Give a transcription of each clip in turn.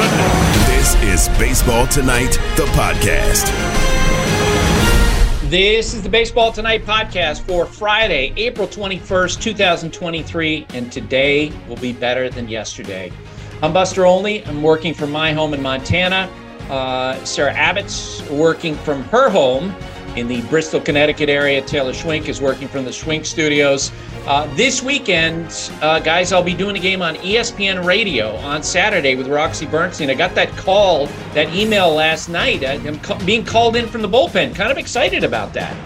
This is Baseball Tonight, the podcast. This is the Baseball Tonight podcast for Friday, April 21st, 2023, and today will be better than yesterday. I'm Buster Olney. I'm working from my home in Montana. Uh, Sarah Abbott's working from her home in the Bristol, Connecticut area. Taylor Schwink is working from the Schwink Studios. Uh, this weekend, uh, guys, I'll be doing a game on ESPN Radio on Saturday with Roxy Bernstein. I got that call, that email last night. I'm ca- being called in from the bullpen. Kind of excited about that.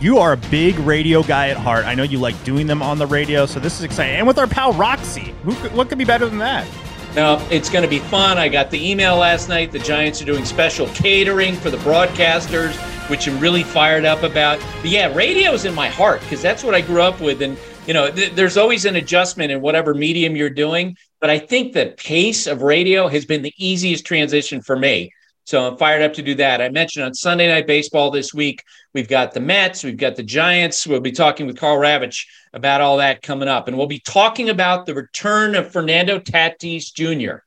You are a big radio guy at heart. I know you like doing them on the radio, so this is exciting. And with our pal Roxy, who what could be better than that? No, it's going to be fun. I got the email last night. The Giants are doing special catering for the broadcasters, which I'm really fired up about. But yeah, radio's in my heart because that's what I grew up with. And, you know, th- there's always an adjustment in whatever medium you're doing. But I think the pace of radio has been the easiest transition for me. So I'm fired up to do that. I mentioned on Sunday Night Baseball this week, we've got the Mets, we've got the Giants. We'll be talking with Karl Ravech about all that coming up. And we'll be talking about the return of Fernando Tatis Jr.,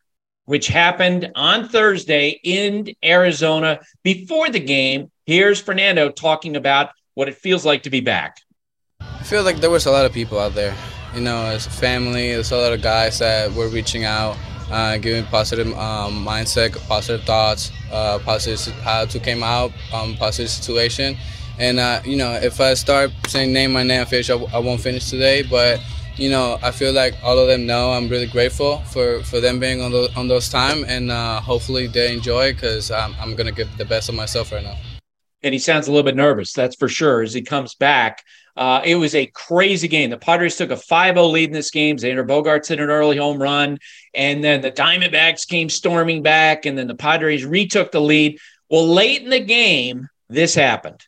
which happened on Thursday in Arizona before the game. Here's Fernando talking about what it feels like to be back. I feel like there was a lot of people out there. You know, as a family, there's a lot of guys that were reaching out uh, giving positive um, mindset, positive thoughts, uh, positive how to came out, um, positive situation. And uh, you know, if I start saying name my name, finish, I, I won't finish today. But you know, I feel like all of them know I'm really grateful for, for them being on those on those time, and uh, hopefully they enjoy because I'm, I'm gonna give the best of myself right now. And he sounds a little bit nervous, that's for sure, as he comes back. Uh, it was a crazy game. The Padres took a 5-0 lead in this game. Xander Bogaerts hit an early home run, and then the Diamondbacks came storming back, and then the Padres retook the lead. Well, late in the game, this happened.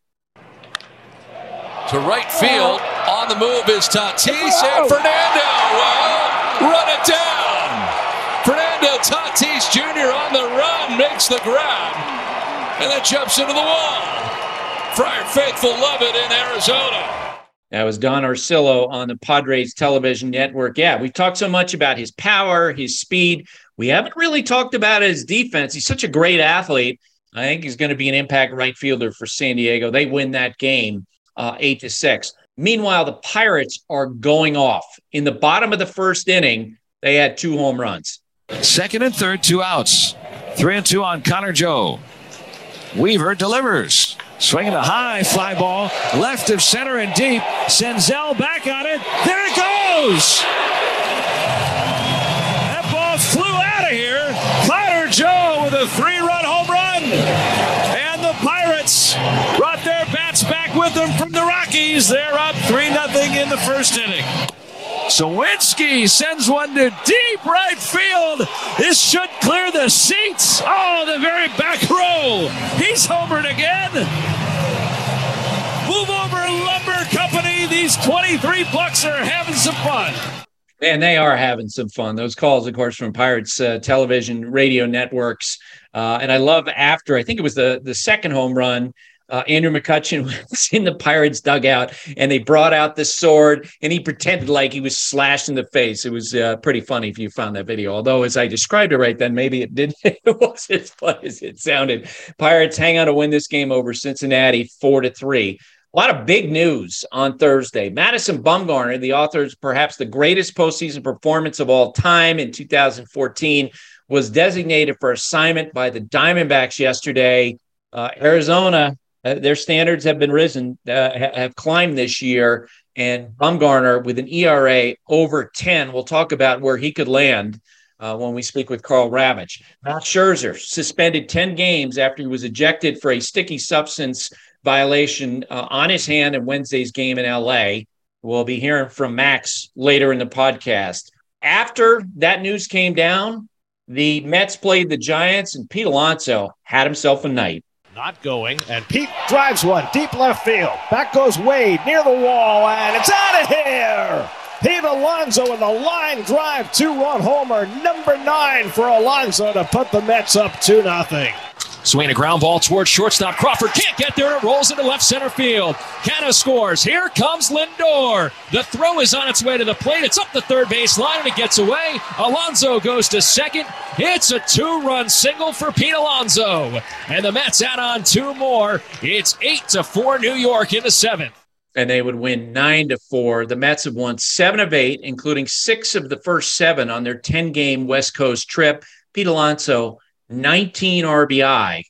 To right field, on the move is Tatis and Fernando. Well, run it down. Fernando Tatis Jr. on the run makes the grab, and then jumps into the wall. Friar Faithful love it in Arizona. That was Don Orsillo on the Padres television network. Yeah, we've talked so much about his power, his speed. We haven't really talked about his defense. He's such a great athlete. I think he's going to be an impact right fielder for San Diego. They win that game uh, eight to six. Meanwhile, the Pirates are going off. In the bottom of the first inning, they had two home runs. Second and third, two outs. Three and two on Connor Joe. Weaver delivers. Swinging a high fly ball, left of center and deep. Senzel back on it. There it goes. That ball flew out of here. Connor Joe with a three-run home run, and the Pirates brought their bats back with them from the Rockies. They're up three nothing in the first inning. Suwinski sends one to deep right field. This should clear the seats. Oh, the very back row. He's homered again. Move over, Lumber Company. These 23 Bucs are having some fun. And they are having some fun. Those calls, of course, from Pirates uh, television, radio networks. Uh, and I love after, I think it was the, the second home run, uh, Andrew McCutchen was in the Pirates dugout and they brought out the sword and he pretended like he was slashed in the face. It was uh, pretty funny if you found that video. Although, as I described it right then, maybe it didn't. it wasn't as funny as it sounded. Pirates hang on to win this game over Cincinnati four to three. A lot of big news on Thursday. Madison Bumgarner, the author of perhaps the greatest postseason performance of all time in 2014, was designated for assignment by the Diamondbacks yesterday. Uh, Arizona uh, their standards have been risen, uh, have climbed this year. And Bumgarner with an ERA over 10, we'll talk about where he could land uh, when we speak with Karl Ravech. Max Scherzer suspended 10 games after he was ejected for a sticky substance violation uh, on his hand in Wednesday's game in LA. We'll be hearing from Max later in the podcast. After that news came down, the Mets played the Giants, and Pete Alonso had himself a night. Not going, and Pete drives one deep left field. Back goes Wade near the wall, and it's out of here. Pete Alonso with a line drive two run homer, number nine for Alonso to put the Mets up 2 0. Swing a ground ball towards shortstop. Crawford can't get there. And it rolls into left center field. Canha scores. Here comes Lindor. The throw is on its way to the plate. It's up the third base line and it gets away. Alonso goes to second. It's a two run single for Pete Alonso. And the Mets add on two more. It's 8 to 4 New York in the seventh and they would win nine to four. The Mets have won seven of eight, including six of the first seven on their 10 game West Coast trip. Pete Alonso, 19 RBI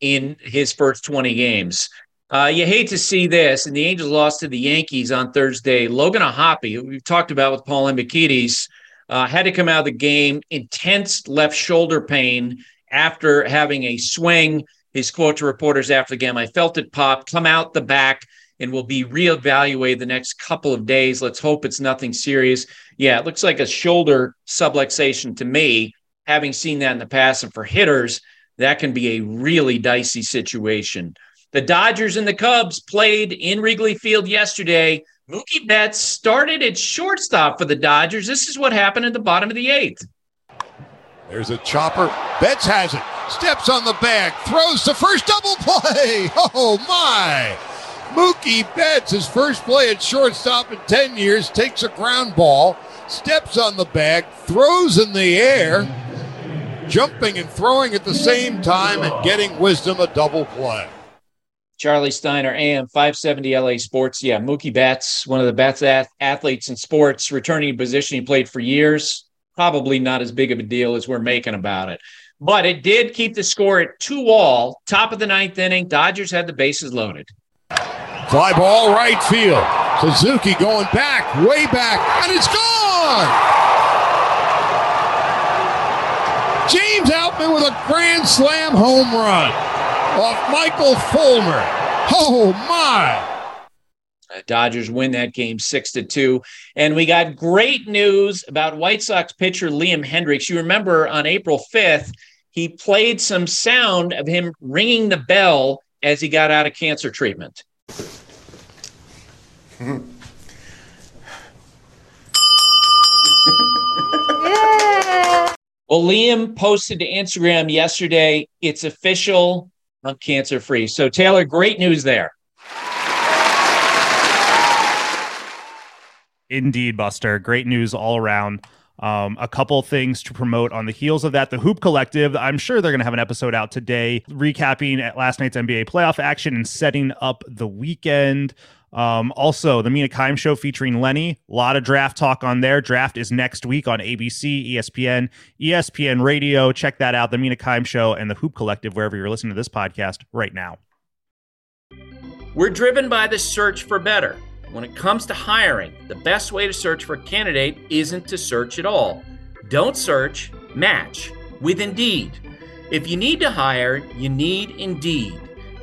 in his first 20 games. Uh, you hate to see this, and the Angels lost to the Yankees on Thursday. Logan O'Hoppe, we've talked about with Paul Hembekides, uh, had to come out of the game, intense left shoulder pain after having a swing. His quote to reporters after the game, I felt it pop, come out the back, and will be reevaluated the next couple of days. Let's hope it's nothing serious. Yeah, it looks like a shoulder subluxation to me, having seen that in the past. And for hitters, that can be a really dicey situation. The Dodgers and the Cubs played in Wrigley Field yesterday. Mookie Betts started at shortstop for the Dodgers. This is what happened at the bottom of the eighth. There's a chopper. Betts has it. Steps on the bag. Throws the first double play. Oh, my. Mookie Betts, his first play at shortstop in 10 years, takes a ground ball, steps on the bag, throws in the air, jumping and throwing at the same time, and getting wisdom a double play. Charlie Steiner, AM 570 LA Sports. Yeah, Mookie Betts, one of the best athletes in sports, returning a position he played for years. Probably not as big of a deal as we're making about it. But it did keep the score at two all. Top of the ninth inning. Dodgers had the bases loaded. Fly ball right field. Suzuki going back, way back, and it's gone! James Outman with a grand slam home run off Michael Fulmer. Oh my! Uh, Dodgers win that game six to two. And we got great news about White Sox pitcher Liam Hendriks. You remember on April 5th, he played some sound of him ringing the bell as he got out of cancer treatment. Well, Liam posted to Instagram yesterday. It's official. I'm cancer free. So, Taylor, great news there. Indeed, Buster. Great news all around. Um, a couple things to promote on the heels of that. The Hoop Collective, I'm sure they're going to have an episode out today recapping last night's NBA playoff action and setting up the weekend. Um, also, the Mina Kimes show featuring Lenny. A lot of draft talk on there. Draft is next week on ABC, ESPN, ESPN Radio. Check that out. The Mina Kimes show and the Hoop Collective, wherever you're listening to this podcast right now. We're driven by the search for better. When it comes to hiring, the best way to search for a candidate isn't to search at all. Don't search, match with Indeed. If you need to hire, you need Indeed.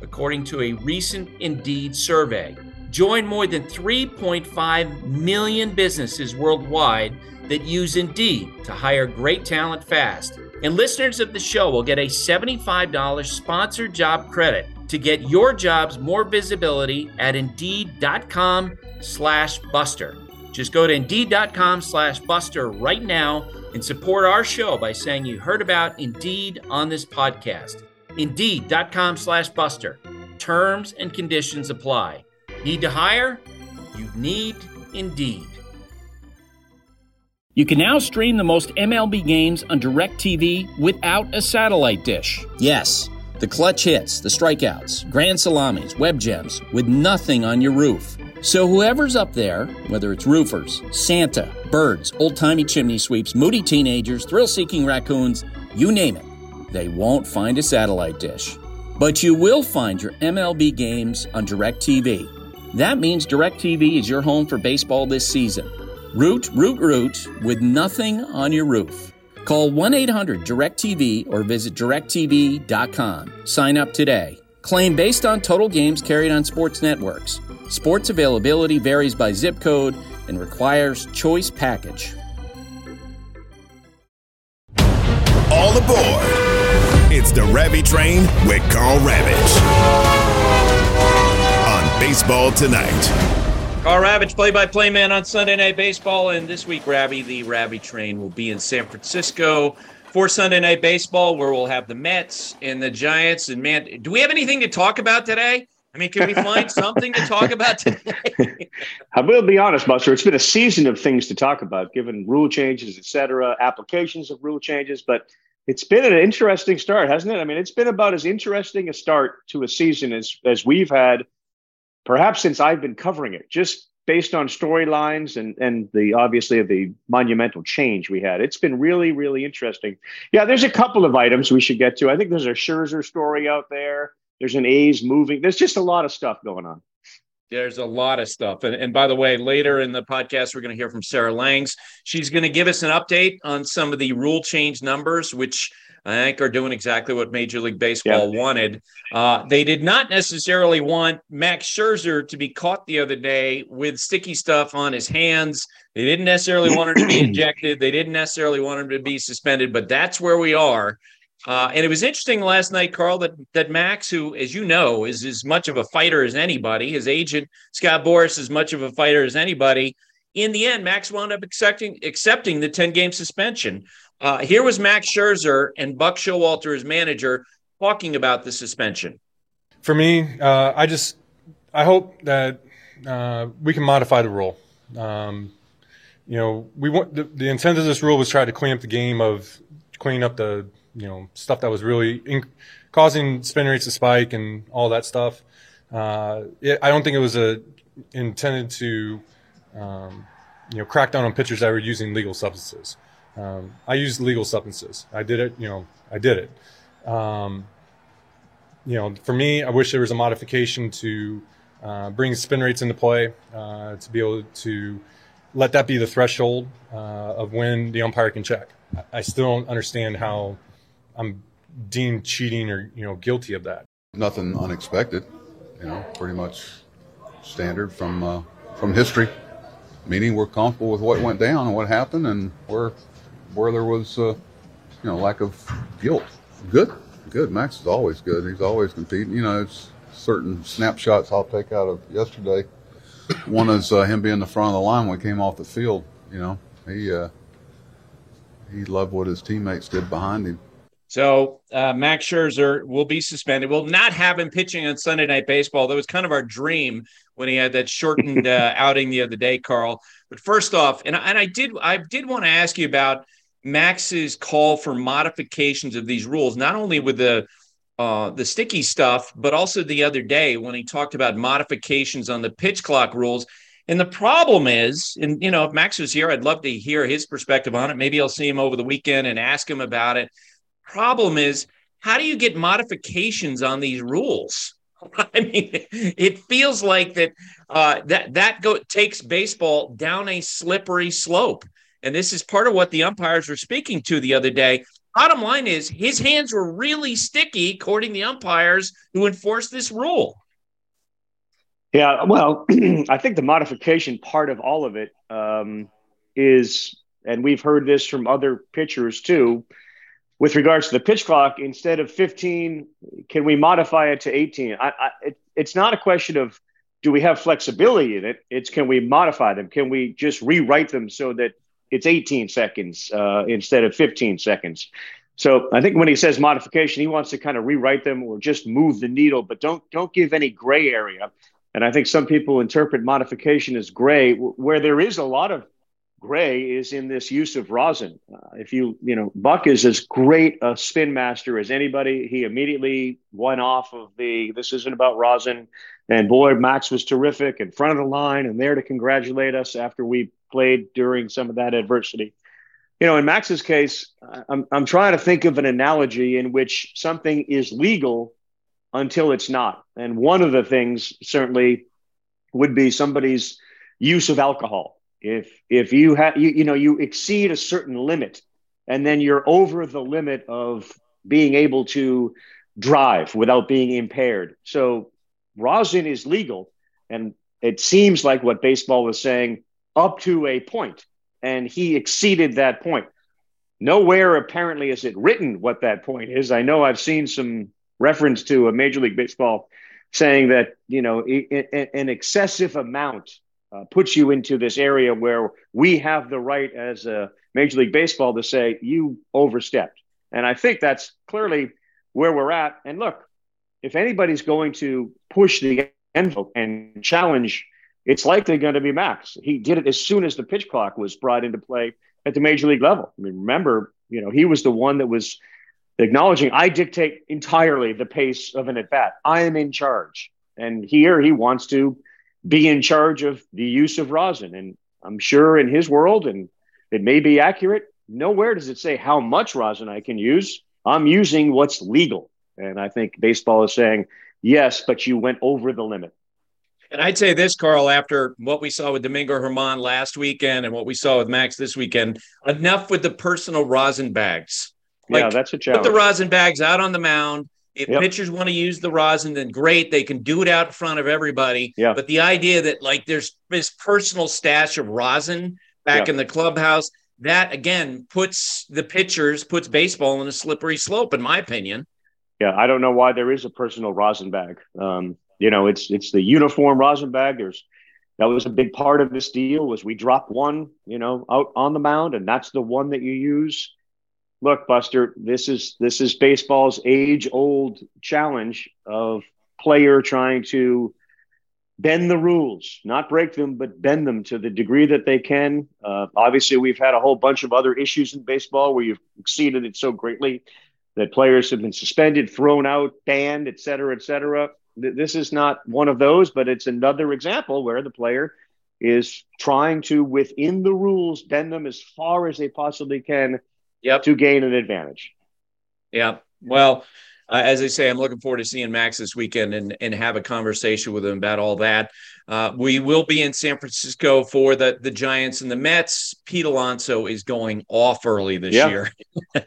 according to a recent Indeed survey. Join more than 3.5 million businesses worldwide that use Indeed to hire great talent fast. And listeners of the show will get a $75 sponsored job credit to get your jobs more visibility at Indeed.com slash Buster. Just go to Indeed.com slash Buster right now and support our show by saying you heard about Indeed on this podcast. Indeed.com slash Buster. Terms and conditions apply. Need to hire? You need Indeed. You can now stream the most MLB games on DirecTV without a satellite dish. Yes, the clutch hits, the strikeouts, grand salamis, web gems, with nothing on your roof. So whoever's up there, whether it's roofers, Santa, birds, old timey chimney sweeps, moody teenagers, thrill seeking raccoons, you name it they won't find a satellite dish. But you will find your MLB games on DirecTV. That means DirecTV is your home for baseball this season. Root, root, root with nothing on your roof. Call 1 800 DirecTV or visit directv.com. Sign up today. Claim based on total games carried on sports networks. Sports availability varies by zip code and requires choice package. All aboard. It's the Ravi Train with Karl Ravech on Baseball Tonight. Karl Ravech, play-by-play man on Sunday Night Baseball, and this week, Ravi, the Ravi Train will be in San Francisco for Sunday Night Baseball, where we'll have the Mets and the Giants. And man, do we have anything to talk about today? I mean, can we find something to talk about today? I will be honest, Buster. It's been a season of things to talk about, given rule changes, et cetera, applications of rule changes. But it's been an interesting start, hasn't it? I mean, it's been about as interesting a start to a season as as we've had, perhaps since I've been covering it. Just based on storylines and and the obviously the monumental change we had. It's been really really interesting. Yeah, there's a couple of items we should get to. I think there's a Scherzer story out there. There's an A's moving. There's just a lot of stuff going on. There's a lot of stuff. And, and by the way, later in the podcast, we're going to hear from Sarah Langs. She's going to give us an update on some of the rule change numbers, which I think are doing exactly what Major League Baseball yeah. wanted. Uh, they did not necessarily want Max Scherzer to be caught the other day with sticky stuff on his hands. They didn't necessarily want him to be injected. They didn't necessarily want him to be suspended, but that's where we are. Uh, and it was interesting last night, Karl, that that Max, who, as you know, is as much of a fighter as anybody, his agent Scott Boras as much of a fighter as anybody. In the end, Max wound up accepting accepting the ten game suspension. Uh, here was Max Scherzer and Buck Showalter, his manager, talking about the suspension. For me, uh, I just I hope that uh, we can modify the rule. Um, you know, we want the, the, intent of this rule was try to clean up the game of clean up the you know stuff that was really in, causing spin rates to spike and all that stuff. Uh, it, I don't think it was a intended to um, you know crack down on pitchers that were using legal substances. Um, I used legal substances. I did it. You know, I did it. Um, you know, for me, I wish there was a modification to uh, bring spin rates into play uh, to be able to let that be the threshold uh, of when the umpire can check. I still don't understand how I'm deemed cheating or you know guilty of that. Nothing unexpected, you know, pretty much standard from uh, from history. Meaning we're comfortable with what went down and what happened, and where where there was uh, you know lack of guilt. Good, good. Max is always good. He's always competing. You know, it's certain snapshots I'll take out of yesterday. One is uh, him being the front of the line when he came off the field. You know, he uh, he loved what his teammates did behind him. So uh, Max Scherzer will be suspended. We'll not have him pitching on Sunday Night Baseball. That was kind of our dream when he had that shortened uh, outing the other day, Karl. But first off, and and I did I did want to ask you about Max's call for modifications of these rules, not only with the uh, the sticky stuff, but also the other day when he talked about modifications on the pitch clock rules. And the problem is, and you know, if Max was here, I'd love to hear his perspective on it. Maybe I'll see him over the weekend and ask him about it problem is how do you get modifications on these rules? I mean, it feels like that uh, that that go, takes baseball down a slippery slope, and this is part of what the umpires were speaking to the other day. Bottom line is, his hands were really sticky, according to the umpires who enforced this rule. Yeah, well, I think the modification part of all of it um, is, and we've heard this from other pitchers too with regards to the pitch clock, instead of 15, can we modify it to 18? I, I, it, it's not a question of do we have flexibility in it. It's can we modify them? Can we just rewrite them so that it's 18 seconds uh, instead of 15 seconds? So I think when he says modification, he wants to kind of rewrite them or just move the needle, but don't don't give any gray area. And I think some people interpret modification as gray, where there is a lot of Gray is in this use of rosin. Uh, if you, you know, Buck is as great a spin master as anybody. He immediately went off of the, this isn't about rosin. And boy, Max was terrific in front of the line and there to congratulate us after we played during some of that adversity. You know, in Max's case, I'm, I'm trying to think of an analogy in which something is legal until it's not. And one of the things certainly would be somebody's use of alcohol if if you have you, you know you exceed a certain limit and then you're over the limit of being able to drive without being impaired. So rosin is legal, and it seems like what baseball was saying up to a point, and he exceeded that point. Nowhere apparently is it written what that point is. I know I've seen some reference to a Major League Baseball saying that you know an excessive amount uh, puts you into this area where we have the right as a Major League Baseball to say you overstepped, and I think that's clearly where we're at. And look, if anybody's going to push the envelope and challenge, it's likely going to be Max. He did it as soon as the pitch clock was brought into play at the major league level. I mean, remember, you know, he was the one that was acknowledging, I dictate entirely the pace of an at bat. I am in charge. And here he wants to be in charge of the use of rosin. And I'm sure in his world, and it may be accurate, nowhere does it say how much rosin I can use. I'm using what's legal. And I think baseball is saying, yes, but you went over the limit. And I'd say this, Karl, after what we saw with Domingo Germán last weekend and what we saw with Max this weekend, enough with the personal rosin bags. Like, yeah, that's a challenge. Put the rosin bags out on the mound. If yep. pitchers want to use the rosin, then great. They can do it out in front of everybody. Yeah. But the idea that like there's this personal stash of rosin back in the clubhouse, that again puts the pitchers, puts baseball in a slippery slope, in my opinion. Yeah, I don't know why there is a personal rosin bag. Um, you know, it's it's the uniform rosin bag. There's that was a big part of this deal was we drop one, you know, out on the mound, and that's the one that you use. Look, Buster, this is this is baseball's age-old challenge of player trying to bend the rules, not break them, but bend them to the degree that they can. Uh, obviously, we've had a whole bunch of other issues in baseball where you've exceeded it so greatly that players have been suspended, thrown out, banned, et cetera, et cetera this is not one of those, but it's another example where the player is trying to, within the rules, bend them as far as they possibly can yep. to gain an advantage. Yeah. Well, uh, as I say, I'm looking forward to seeing Max this weekend and, and have a conversation with him about all that. Uh, we will be in San Francisco for the, the Giants and the Mets. Pete Alonso is going off early this yeah. year.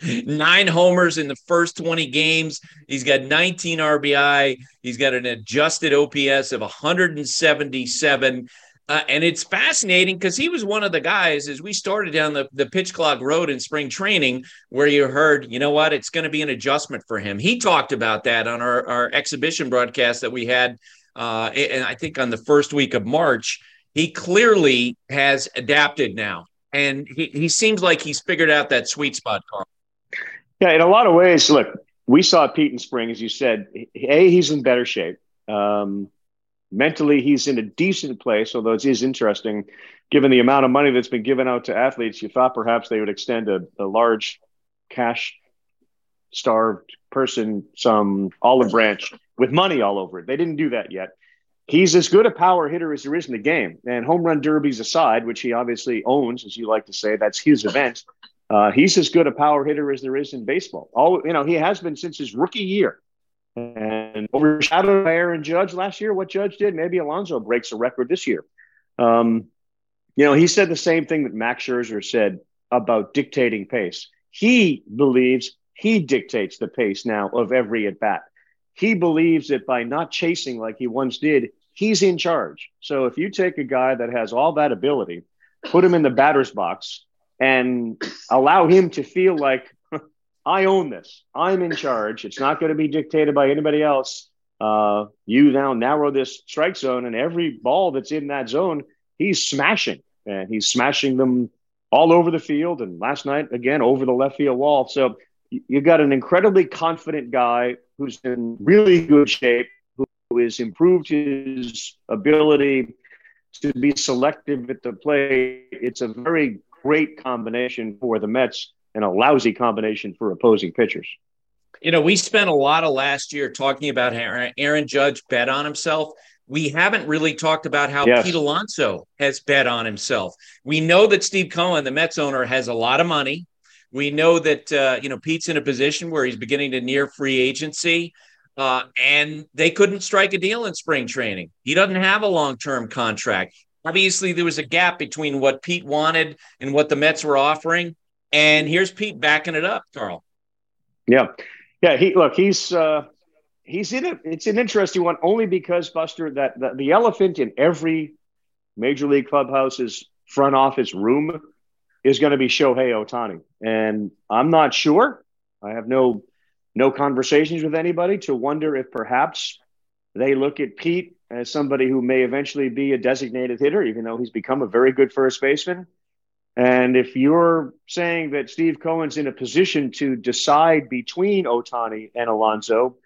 Nine homers in the first 20 games. He's got 19 RBI. He's got an adjusted OPS of 177. Uh, and it's fascinating because he was one of the guys as we started down the, the pitch clock road in spring training where you heard, you know what, it's going to be an adjustment for him. He talked about that on our, our exhibition broadcast that we had, uh, and I think on the first week of March. He clearly has adapted now, and he, he seems like he's figured out that sweet spot, Karl. Yeah, in a lot of ways, look, we saw Pete in spring, as you said. A, he's in better shape. Um, mentally he's in a decent place although it is interesting given the amount of money that's been given out to athletes you thought perhaps they would extend a, a large cash starved person some olive branch with money all over it. They didn't do that yet. He's as good a power hitter as there is in the game. And home run derbies aside which he obviously owns as you like to say that's his event uh, he's as good a power hitter as there is in baseball. All you know he has been since his rookie year and overshadowed by Aaron Judge last year. What Judge did, maybe Alonso breaks a record this year. Um, you know, he said the same thing that Max Scherzer said about dictating pace. He believes he dictates the pace now of every at bat. He believes that by not chasing like he once did, he's in charge. So if you take a guy that has all that ability, put him in the batter's box, and allow him to feel like I own this. I'm in charge. It's not going to be dictated by anybody else. Uh, you now narrow this strike zone, and every ball that's in that zone, he's smashing, and he's smashing them all over the field. And last night, again, over the left field wall. So you got an incredibly confident guy who's in really good shape, who has improved his ability to be selective at the plate. It's a very great combination for the Mets and a lousy combination for opposing pitchers. You know, we spent a lot of last year talking about how Aaron Judge bet on himself. We haven't really talked about how yes. Pete Alonso has bet on himself. We know that Steve Cohen, the Mets owner, has a lot of money. We know that uh, you know Pete's in a position where he's beginning to near free agency, uh, and they couldn't strike a deal in spring training. He doesn't have a long-term contract. Obviously, there was a gap between what Pete wanted and what the Mets were offering. And here's Pete backing it up, Karl. Yeah. Yeah. He look, he's uh he's in it. It's an interesting one only because Buster that the, the elephant in every major league clubhouse's front office room is going to be Shohei Ohtani. and I'm not sure. I have no no conversations with anybody to wonder if perhaps they look at Pete as somebody who may eventually be a designated hitter, even though he's become a very good first baseman. And if you're saying that Steve Cohen's in a position to decide between Ohtani and Alonso,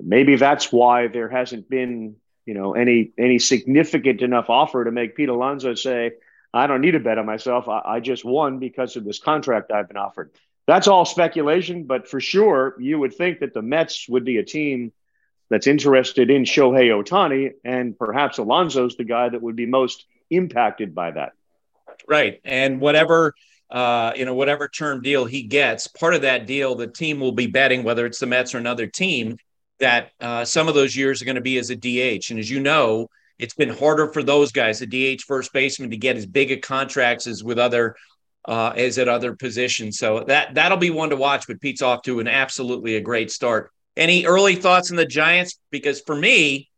maybe that's why there hasn't been, you know, any any significant enough offer to make Pete Alonso say, "I don't need to bet on myself. I, I just won because of this contract I've been offered." That's all speculation, but for sure, you would think that the Mets would be a team that's interested in Shohei Ohtani, and perhaps Alonso's the guy that would be most impacted by that. Right, and whatever uh, you know, whatever term deal he gets, part of that deal, the team will be betting whether it's the Mets or another team that uh, some of those years are going to be as a DH. And as you know, it's been harder for those guys, the DH first baseman, to get as big a contracts as with other uh, as at other positions. So that that'll be one to watch. But Pete's off to an absolutely a great start. Any early thoughts on the Giants? Because for me,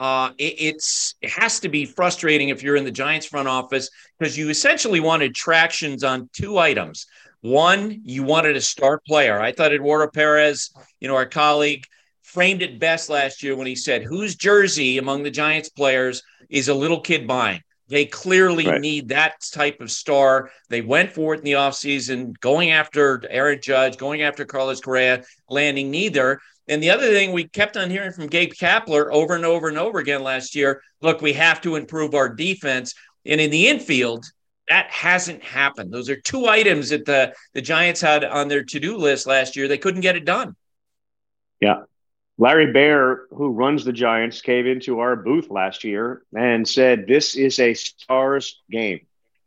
uh, it, it's it has to be frustrating if you're in the Giants front office because you essentially wanted tractions on two items. One, you wanted a star player. I thought Eduardo Perez, you know, our colleague, framed it best last year when he said, Whose jersey among the Giants players is a little kid buying? They clearly right. need that type of star. They went for it in the offseason, going after Aaron Judge, going after Carlos Correa, landing neither. And the other thing we kept on hearing from Gabe Kapler over and over and over again last year look, we have to improve our defense. And in the infield, that hasn't happened. Those are two items that the, the Giants had on their to do list last year. They couldn't get it done. Yeah. Larry Baer, who runs the Giants, came into our booth last year and said, This is a stars game.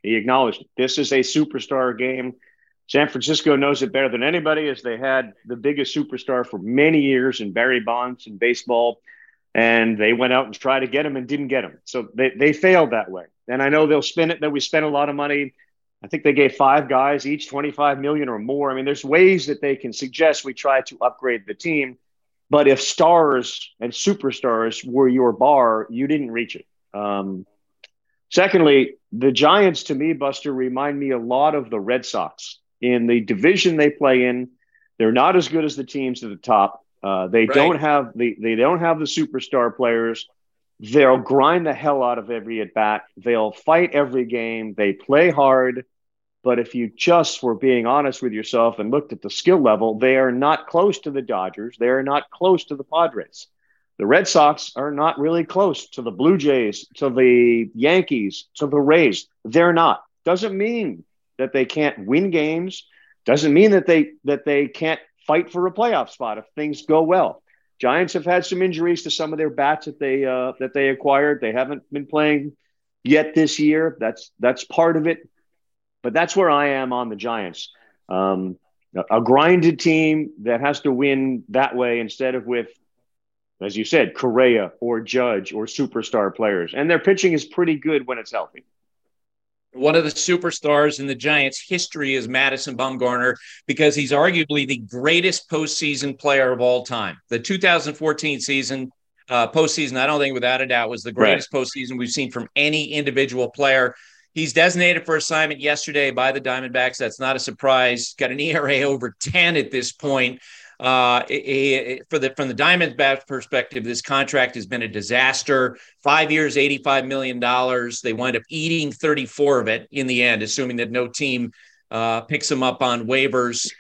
He acknowledged this is a superstar game. San Francisco knows it better than anybody, as they had the biggest superstar for many years in Barry Bonds in baseball. And they went out and tried to get him and didn't get him. So they, they failed that way. And I know they'll spend it, that we spent a lot of money. I think they gave five guys each 25 million or more. I mean, there's ways that they can suggest we try to upgrade the team but if stars and superstars were your bar, you didn't reach it. Um, secondly, the Giants, to me, Buster, remind me a lot of the Red Sox in the division they play in. They're not as good as the teams at the top. Uh, they right. don't have the they don't have the superstar players. They'll grind the hell out of every at bat. They'll fight every game. They play hard. But if you just were being honest with yourself and looked at the skill level, they are not close to the Dodgers. They are not close to the Padres. The Red Sox are not really close to the Blue Jays, to the Yankees, to the Rays. They're not. Doesn't mean that they can't win games. Doesn't mean that they that they can't fight for a playoff spot if things go well. Giants have had some injuries to some of their bats that they uh, that they acquired. They haven't been playing yet this year. That's that's part of it. But that's where I am on the Giants. Um, a grinded team that has to win that way instead of with, as you said, Correa or Judge or superstar players. And their pitching is pretty good when it's healthy. One of the superstars in the Giants' history is Madison Bumgarner because he's arguably the greatest postseason player of all time. The 2014 season, uh, postseason, I don't think without a doubt, was the greatest right. postseason we've seen from any individual player. He's designated for assignment yesterday by the Diamondbacks. That's not a surprise. Got an ERA over 10 at this point. Uh, for the from the Diamondbacks perspective, this contract has been a disaster. Five years, eighty-five million dollars. They wind up eating thirty-four of it in the end, assuming that no team uh, picks him up on waivers.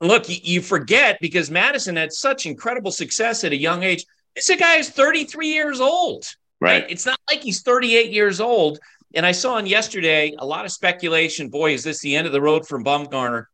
Look, you forget because Madison had such incredible success at a young age. This guy is thirty-three years old. Right. right. It's not like he's thirty-eight years old. And I saw on yesterday a lot of speculation. Boy, is this the end of the road from Bumgarner?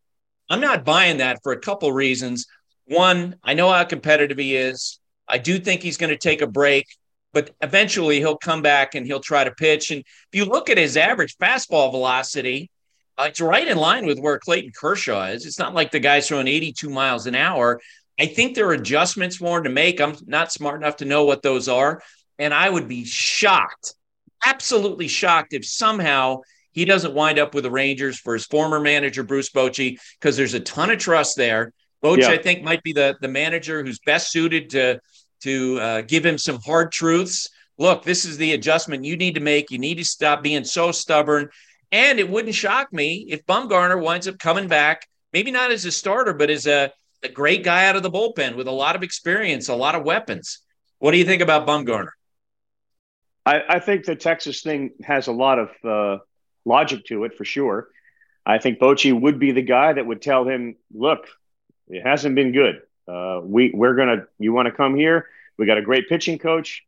I'm not buying that for a couple reasons. One, I know how competitive he is. I do think he's going to take a break, but eventually he'll come back and he'll try to pitch. And if you look at his average fastball velocity, uh, it's right in line with where Clayton Kershaw is. It's not like the guy's throwing 82 miles an hour. I think there are adjustments more to make. I'm not smart enough to know what those are. And I would be shocked absolutely shocked if somehow he doesn't wind up with the Rangers for his former manager, Bruce Bochy, because there's a ton of trust there. Bochy, yeah. I think, might be the, the manager who's best suited to to uh, give him some hard truths. Look, this is the adjustment you need to make. You need to stop being so stubborn. And it wouldn't shock me if Bumgarner winds up coming back, maybe not as a starter, but as a, a great guy out of the bullpen with a lot of experience, a lot of weapons. What do you think about Bumgarner? I, I think the Texas thing has a lot of uh, logic to it for sure. I think Bochy would be the guy that would tell him, "Look, it hasn't been good. Uh, we we're gonna. You want to come here? We got a great pitching coach.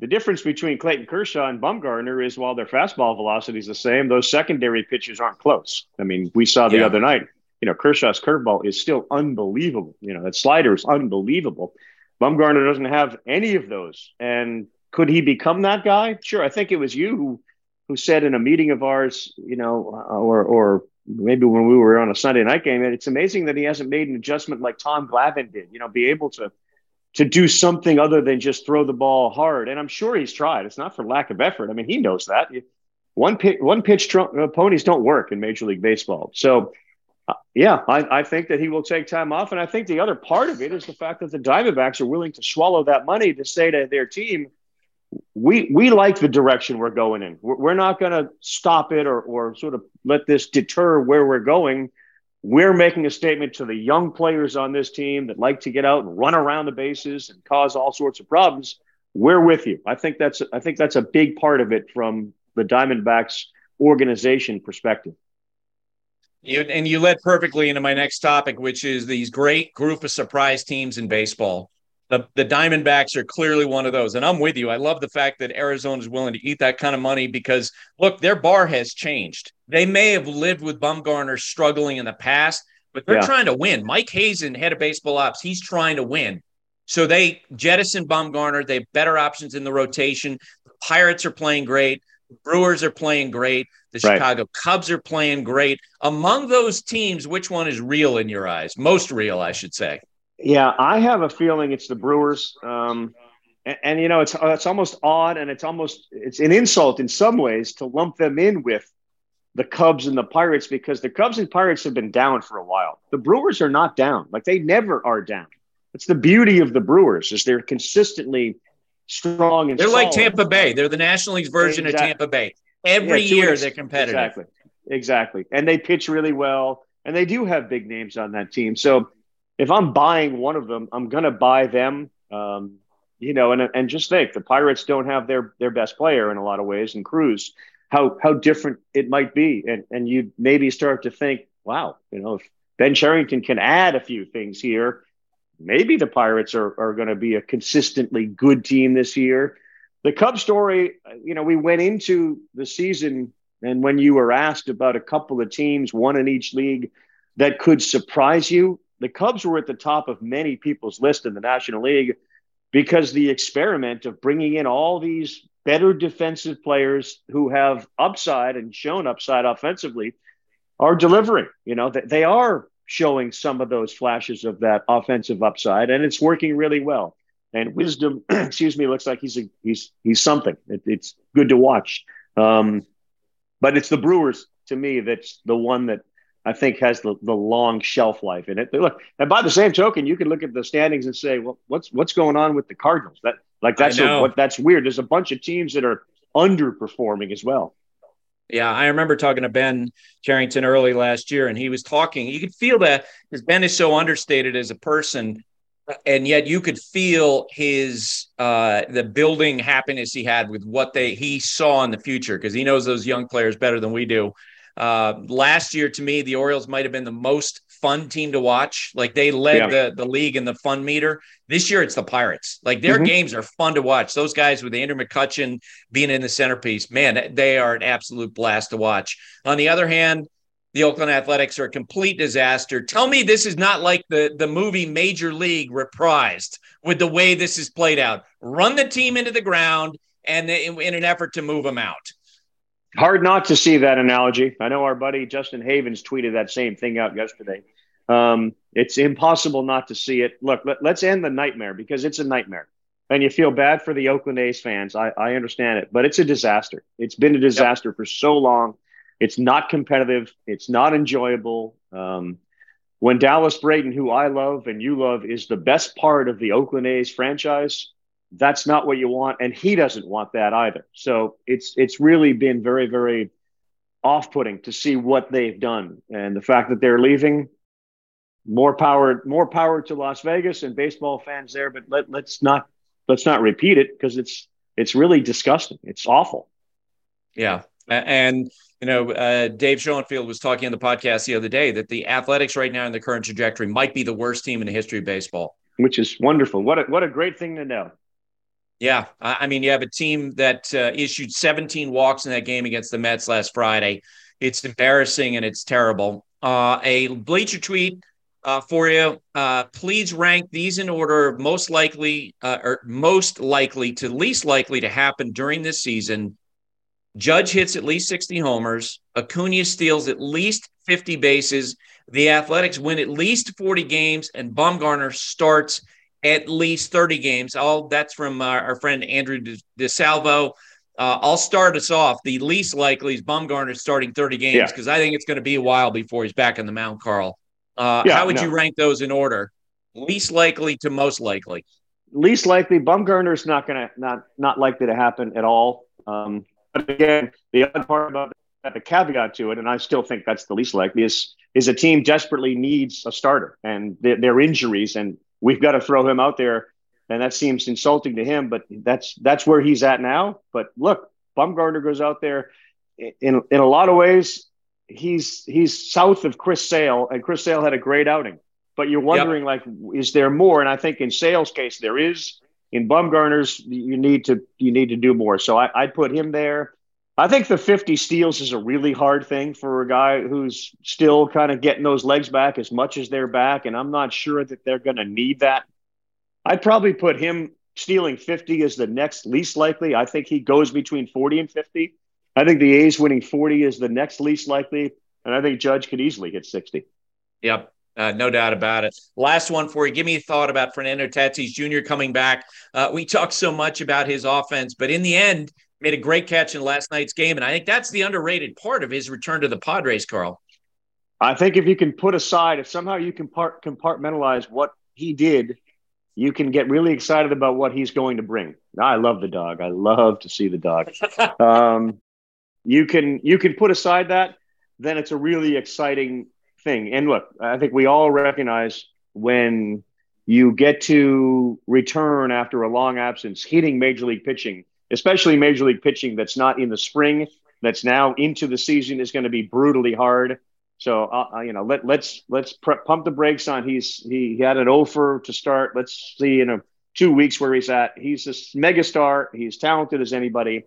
The difference between Clayton Kershaw and Bumgarner is while their fastball velocity is the same, those secondary pitches aren't close. I mean, we saw the yeah. other night. You know, Kershaw's curveball is still unbelievable. You know, that slider is unbelievable. Bumgarner doesn't have any of those, and could he become that guy? Sure. I think it was you who who said in a meeting of ours, you know, or or maybe when we were on a Sunday night game, And it's amazing that he hasn't made an adjustment like Tom Glavine did. You know, be able to to do something other than just throw the ball hard. And I'm sure he's tried. It's not for lack of effort. I mean, he knows that. One pitch, one pitch tr- uh, ponies don't work in Major League Baseball. So, uh, yeah, I, I think that he will take time off. And I think the other part of it is the fact that the Diamondbacks are willing to swallow that money to say to their team, we we like the direction we're going in. We're, we're not going to stop it or or sort of let this deter where we're going. We're making a statement to the young players on this team that like to get out and run around the bases and cause all sorts of problems. We're with you. I think that's I think that's a big part of it from the Diamondbacks organization perspective. You, and you led perfectly into my next topic, which is these great group of surprise teams in baseball the, the Diamondbacks are clearly one of those. And I'm with you. I love the fact that Arizona is willing to eat that kind of money because, look, their bar has changed. They may have lived with Bumgarner struggling in the past, but they're yeah. trying to win. Mike Hazen, head of baseball ops, he's trying to win. So they jettison Bumgarner. They have better options in the rotation. The Pirates are playing great. The Brewers are playing great. The right. Chicago Cubs are playing great. Among those teams, which one is real in your eyes? Most real, I should say. Yeah, I have a feeling it's the Brewers. Um, and, and, you know, it's it's almost odd, and it's almost it's an insult in some ways to lump them in with the Cubs and the Pirates because the Cubs and Pirates have been down for a while. The Brewers are not down; like they never are down. It's the beauty of the Brewers is they're consistently strong and they're solid. like Tampa Bay. They're the National League's version exactly. of Tampa Bay. Every yeah, year they're competitive. Exactly, exactly, and they pitch really well, and they do have big names on that team. So if I'm buying one of them, I'm going to buy them. Um, you know, and and just think the Pirates don't have their their best player in a lot of ways, and Cruz. How how different it might be, and and you maybe start to think, wow, you know, if Ben Cherington can add a few things here, maybe the Pirates are are going to be a consistently good team this year. The Cub story, you know, we went into the season, and when you were asked about a couple of teams, one in each league, that could surprise you, the Cubs were at the top of many people's list in the National League because the experiment of bringing in all these better defensive players who have upside and shown upside offensively are delivering. You know, they are showing some of those flashes of that offensive upside, and it's working really well. And Wisdom, excuse me, looks like he's a, he's he's something. It, it's good to watch. Um, but it's the Brewers to me that's the one that I think has the, the long shelf life in it. Look, and by the same token, you can look at the standings and say, well, what's what's going on with the Cardinals? That like that's a, what that's weird. There's a bunch of teams that are underperforming as well. Yeah, I remember talking to Ben Cherington early last year, and he was talking. You could feel that because Ben is so understated as a person, and yet you could feel his uh, the building happiness he had with what they he saw in the future because he knows those young players better than we do. Uh, last year, to me, the Orioles might have been the most fun team to watch. Like they led yeah. the, the league in the fun meter. This year, it's the Pirates. Like their mm-hmm. games are fun to watch. Those guys with Andrew McCutchen being in the centerpiece, man, they are an absolute blast to watch. On the other hand, the Oakland Athletics are a complete disaster. Tell me this is not like the, the movie Major League reprised with the way this is played out. Run the team into the ground and in, in an effort to move them out. Hard not to see that analogy. I know our buddy Justin Havens tweeted that same thing out yesterday. Um, it's impossible not to see it. Look, let, us end the nightmare because it's a nightmare. And you feel bad for the Oakland A's fans. I, I understand it, but it's a disaster. It's been a disaster yep. for so long. It's not competitive. It's not enjoyable. Um, when Dallas Braden, who I love and you love, is the best part of the Oakland A's franchise, that's not what you want, and he doesn't want that either. So it's it's really been very very off-putting to see what they've done, and the fact that they're leaving. More power, more power to Las Vegas and baseball fans there. But let, let's not let's not repeat it because it's it's really disgusting. It's awful. Yeah, and you know, uh, Dave Schoenfield was talking on the podcast the other day that the Athletics right now in the current trajectory might be the worst team in the history of baseball. Which is wonderful. What a what a great thing to know. Yeah, I mean, you have a team that uh, issued 17 walks in that game against the Mets last Friday. It's embarrassing and it's terrible. Uh, a bleacher tweet uh, for you. Uh, please rank these in order most likely uh, or most likely to least likely to happen during this season Judge hits at least 60 homers. Acuna steals at least 50 bases. The Athletics win at least 40 games, and Bumgarner starts at least 30 games. All that's from our, our friend Andrew DeSalvo. Uh, I'll start us off. The least likely is Bumgarner starting 30 games because yeah. I think it's going to be a while before he's back on the mound, Karl. Uh, yeah, how would no. you rank those in order? Least likely to most likely. Least likely, Bumgarner's not going to not not likely to happen at all. Um, but again, the other part about that, the caveat to it, and I still think that's the least likely, is is a team desperately needs a starter, and their injuries, and we've got to throw him out there, and that seems insulting to him, but that's that's where he's at now. But look, Bumgarner goes out there, in in a lot of ways, he's he's south of Chris Sale, and Chris Sale had a great outing. But you're wondering, yep. like, is there more? And I think in Sale's case, there is in Bumgarner's, you need to you need to do more. So I, I'd put him there. I think the 50 steals is a really hard thing for a guy who's still kind of getting those legs back as much as they're back, and I'm not sure that they're going to need that. I'd probably put him stealing 50 as the next least likely. I think he goes between 40 and 50. I think the A's winning 40 is the next least likely, and I think Judge could easily hit 60. Yep. Uh, no doubt about it. Last one for you. Give me a thought about Fernando Tatis Jr. coming back. Uh, we talked so much about his offense, but in the end, made a great catch in last night's game. And I think that's the underrated part of his return to the Padres, Karl. I think if you can put aside, if somehow you can part, compartmentalize what he did, you can get really excited about what he's going to bring. I love the dog. I love to see the dog. um, you can you can put aside that, then it's a really exciting thing. And look, I think we all recognize when you get to return after a long absence, hitting major league pitching, especially major league pitching that's not in the spring, that's now into the season, is going to be brutally hard. So uh, uh, you know, let let's let's pr- pump the brakes on. He's he, he had an offer to start. Let's see in a two weeks where he's at. He's a megastar. He's talented as anybody,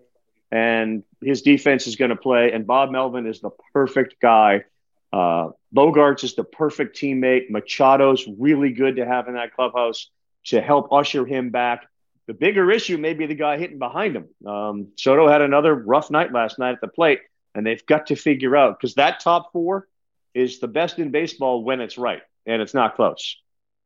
and his defense is going to play. And Bob Melvin is the perfect guy uh, Bogaerts is the perfect teammate. Machado's really good to have in that clubhouse to help usher him back. The bigger issue may be the guy hitting behind him. Um, Soto had another rough night last night at the plate, and they've got to figure out because that top four is the best in baseball when it's right, and it's not close.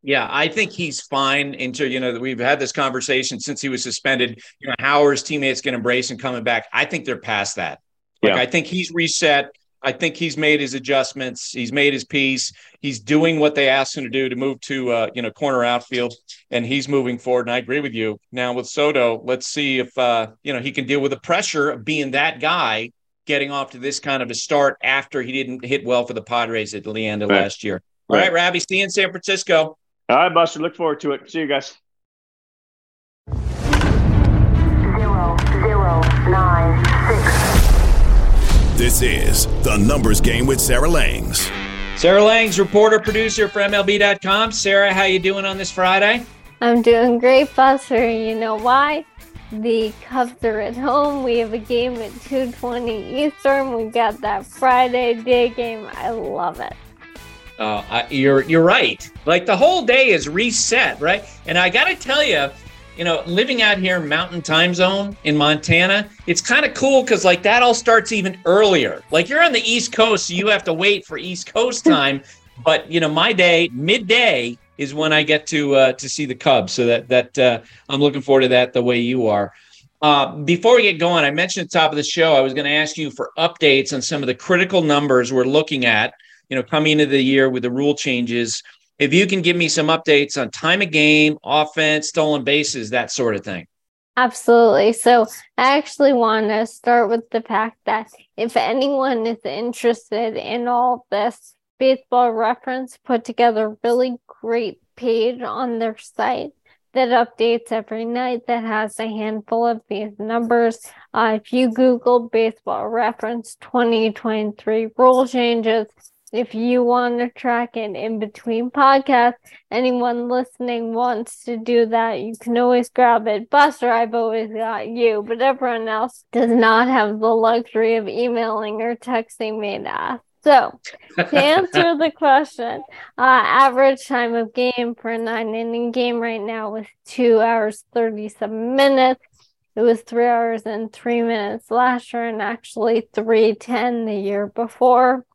Yeah, I think he's fine Into you know we've had this conversation since he was suspended. You know how are his teammates going to embrace him coming back? I think they're past that. Like yeah. I think he's reset. I think he's made his adjustments. He's made his piece. He's doing what they asked him to do to move to uh, you know corner outfield, and he's moving forward. And I agree with you. Now with Soto, let's see if uh, you know he can deal with the pressure of being that guy, getting off to this kind of a start after he didn't hit well for the Padres at of right. last year. All right, right Rabbi, see you in San Francisco. All right, Buster. Look forward to it. See you guys. This is the Numbers Game with Sarah Langs. Sarah Langs, reporter, producer for MLB.com. Sarah, how you doing on this Friday? I'm doing great, Buster. You know why? The Cubs are at home. We have a game at 2:20 Eastern. We got that Friday day game. I love it. Uh, you're you're right. Like the whole day is reset, right? And I got to tell you, you know, living out here mountain time zone in Montana, it's kind of cool because like that all starts even earlier. Like you're on the East Coast, so you have to wait for East Coast time. but you know, my day, midday, is when I get to uh, to see the Cubs. So that that uh, I'm looking forward to that the way you are. Uh, before we get going, I mentioned at the top of the show I was going to ask you for updates on some of the critical numbers we're looking at you know, coming into the year with the rule changes. If you can give me some updates on time of game, offense, stolen bases, that sort of thing. Absolutely. So I actually want to start with the fact that if anyone is interested in all this, Baseball Reference put together a really great page on their site that updates every night that has a handful of these numbers. Uh, if you Google Baseball Reference 2023 rule changes, if you want to track an in between podcast, anyone listening wants to do that, you can always grab it. Buster, I've always got you, but everyone else does not have the luxury of emailing or texting me to ask. So, to answer the question, uh, average time of game for a nine inning game right now was two hours, 37 minutes. It was three hours and three minutes last year, and actually 310 the year before.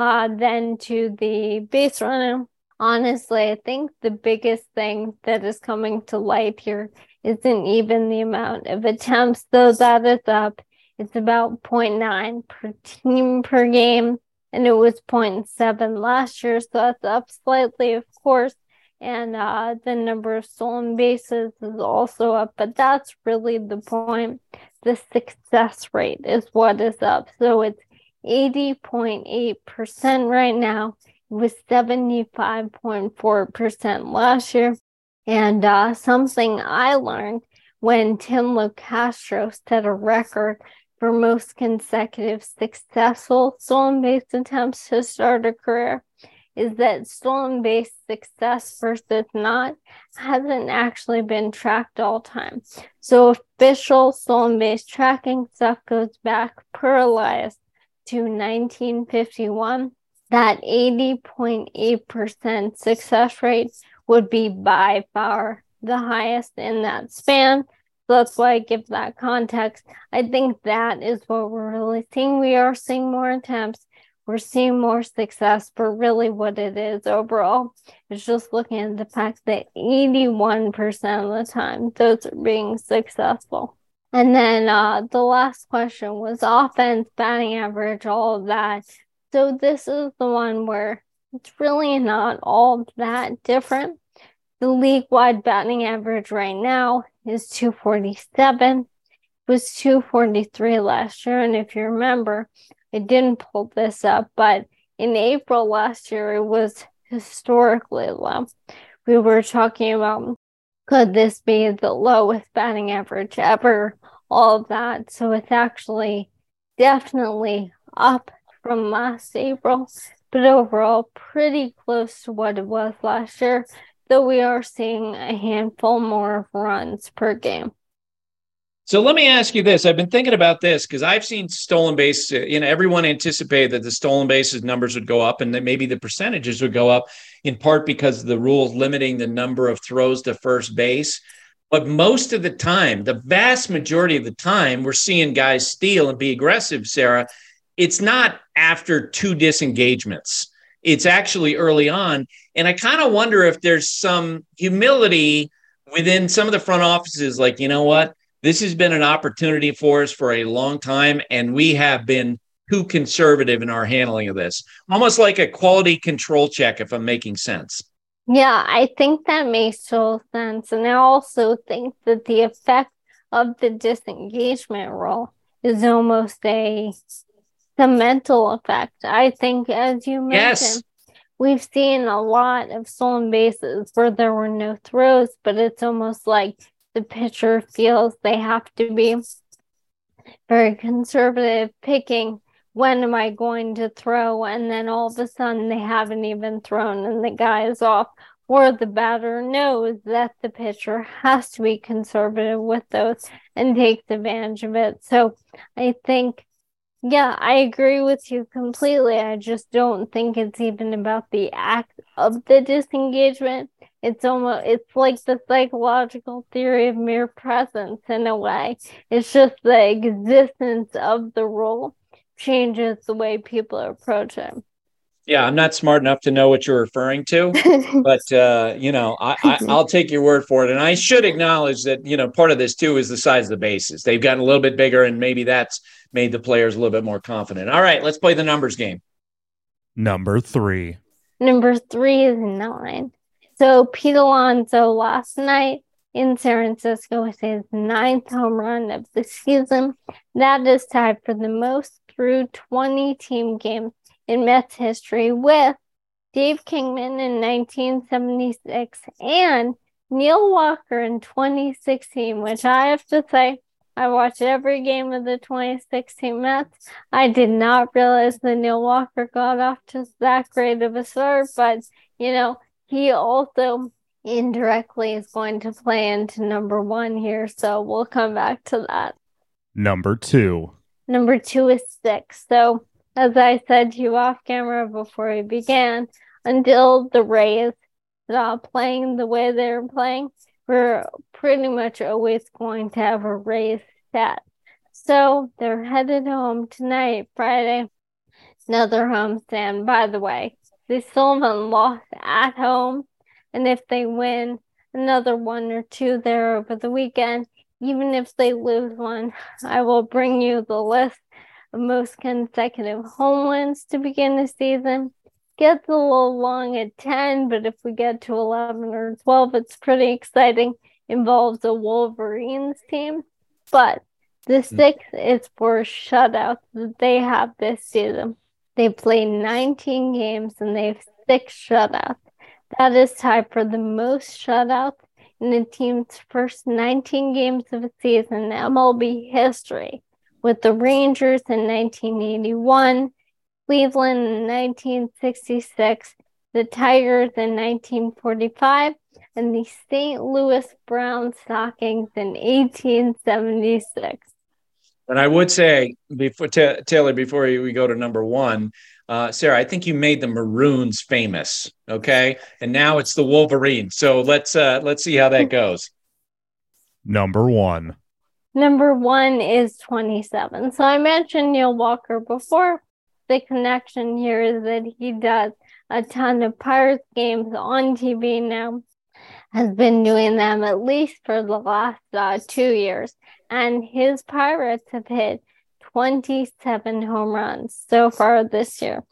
Uh, then to the base running. Honestly, I think the biggest thing that is coming to light here isn't even the amount of attempts, though that is up. It's about 0.9 per team per game, and it was 0.7 last year, so that's up slightly, of course. And uh, the number of stolen bases is also up, but that's really the point. The success rate is what is up. So it's 80.8% right now. It was 75.4% last year. And uh, something I learned when Tim Locastro set a record for most consecutive successful stolen base attempts to start a career is that stolen base success versus not hasn't actually been tracked all time. So official stolen base tracking stuff goes back per Elias to 1951, that 80.8% success rate would be by far the highest in that span. So that's why I give that context. I think that is what we're really seeing. We are seeing more attempts, we're seeing more success, but really what it is overall is just looking at the fact that 81% of the time those are being successful. And then uh, the last question was offense, batting average, all of that. So this is the one where it's really not all that different. The league wide batting average right now is 247. It was 243 last year. And if you remember, I didn't pull this up, but in April last year, it was historically low. We were talking about could this be the lowest batting average ever? All of that. So it's actually definitely up from last April, but overall pretty close to what it was last year, though we are seeing a handful more runs per game. So let me ask you this. I've been thinking about this because I've seen stolen base. Uh, you know, everyone anticipated that the stolen bases numbers would go up and that maybe the percentages would go up in part because of the rules limiting the number of throws to first base. But most of the time, the vast majority of the time, we're seeing guys steal and be aggressive, Sarah. It's not after two disengagements, it's actually early on. And I kind of wonder if there's some humility within some of the front offices, like, you know what? This has been an opportunity for us for a long time, and we have been too conservative in our handling of this. Almost like a quality control check, if I'm making sense. Yeah, I think that makes total sense. And I also think that the effect of the disengagement role is almost a the mental effect. I think, as you mentioned, yes. we've seen a lot of stolen bases where there were no throws, but it's almost like the pitcher feels they have to be very conservative picking when am I going to throw? And then all of a sudden they haven't even thrown and the guy is off. Or the batter knows that the pitcher has to be conservative with those and takes advantage of it. So I think, yeah, I agree with you completely. I just don't think it's even about the act of the disengagement it's almost it's like the psychological theory of mere presence in a way it's just the existence of the role changes the way people approach it yeah i'm not smart enough to know what you're referring to but uh, you know I, I i'll take your word for it and i should acknowledge that you know part of this too is the size of the bases they've gotten a little bit bigger and maybe that's made the players a little bit more confident all right let's play the numbers game Number three. Number three is nine. So Pete Alonso last night in San Francisco with his ninth home run of the season. That is tied for the most through 20 team games in Mets history with Dave Kingman in 1976 and Neil Walker in 2016, which I have to say, I watched every game of the 2016 Mets. I did not realize that Neil Walker got off to that great of a start, but you know, he also indirectly is going to play into number one here. So we'll come back to that. Number two. Number two is six. So, as I said to you off camera before we began, until the Rays stop playing the way they're playing, we're pretty much always going to have a Rays stat. So they're headed home tonight, Friday. Another home stand. By the way, they still haven't lost at home and if they win another one or two there over the weekend, even if they lose one, I will bring you the list of most consecutive home wins to begin the season. Gets a little long at 10, but if we get to 11 or 12, it's pretty exciting. Involves a Wolverines team. But the hmm. sixth is for shutouts that they have this season. They've played 19 games and they have six shutouts. That is tied for the most shutouts in the team's first 19 games of the season in MLB history, with the Rangers in 1981, Cleveland in 1966, the Tigers in 1945, and the St. Louis Brown Stockings in 1876. But I would say, before Taylor, before we go to number one, uh, Sarah, I think you made the Maroons famous. Okay, and now it's the Wolverine. So let's uh, let's see how that goes. Number one. Number one is 27. So I mentioned Neil Walker before. The connection here is that he does a ton of Pirates games on TV now, has been doing them at least for the last uh, two years. And his Pirates have hit 27 home runs so far this year.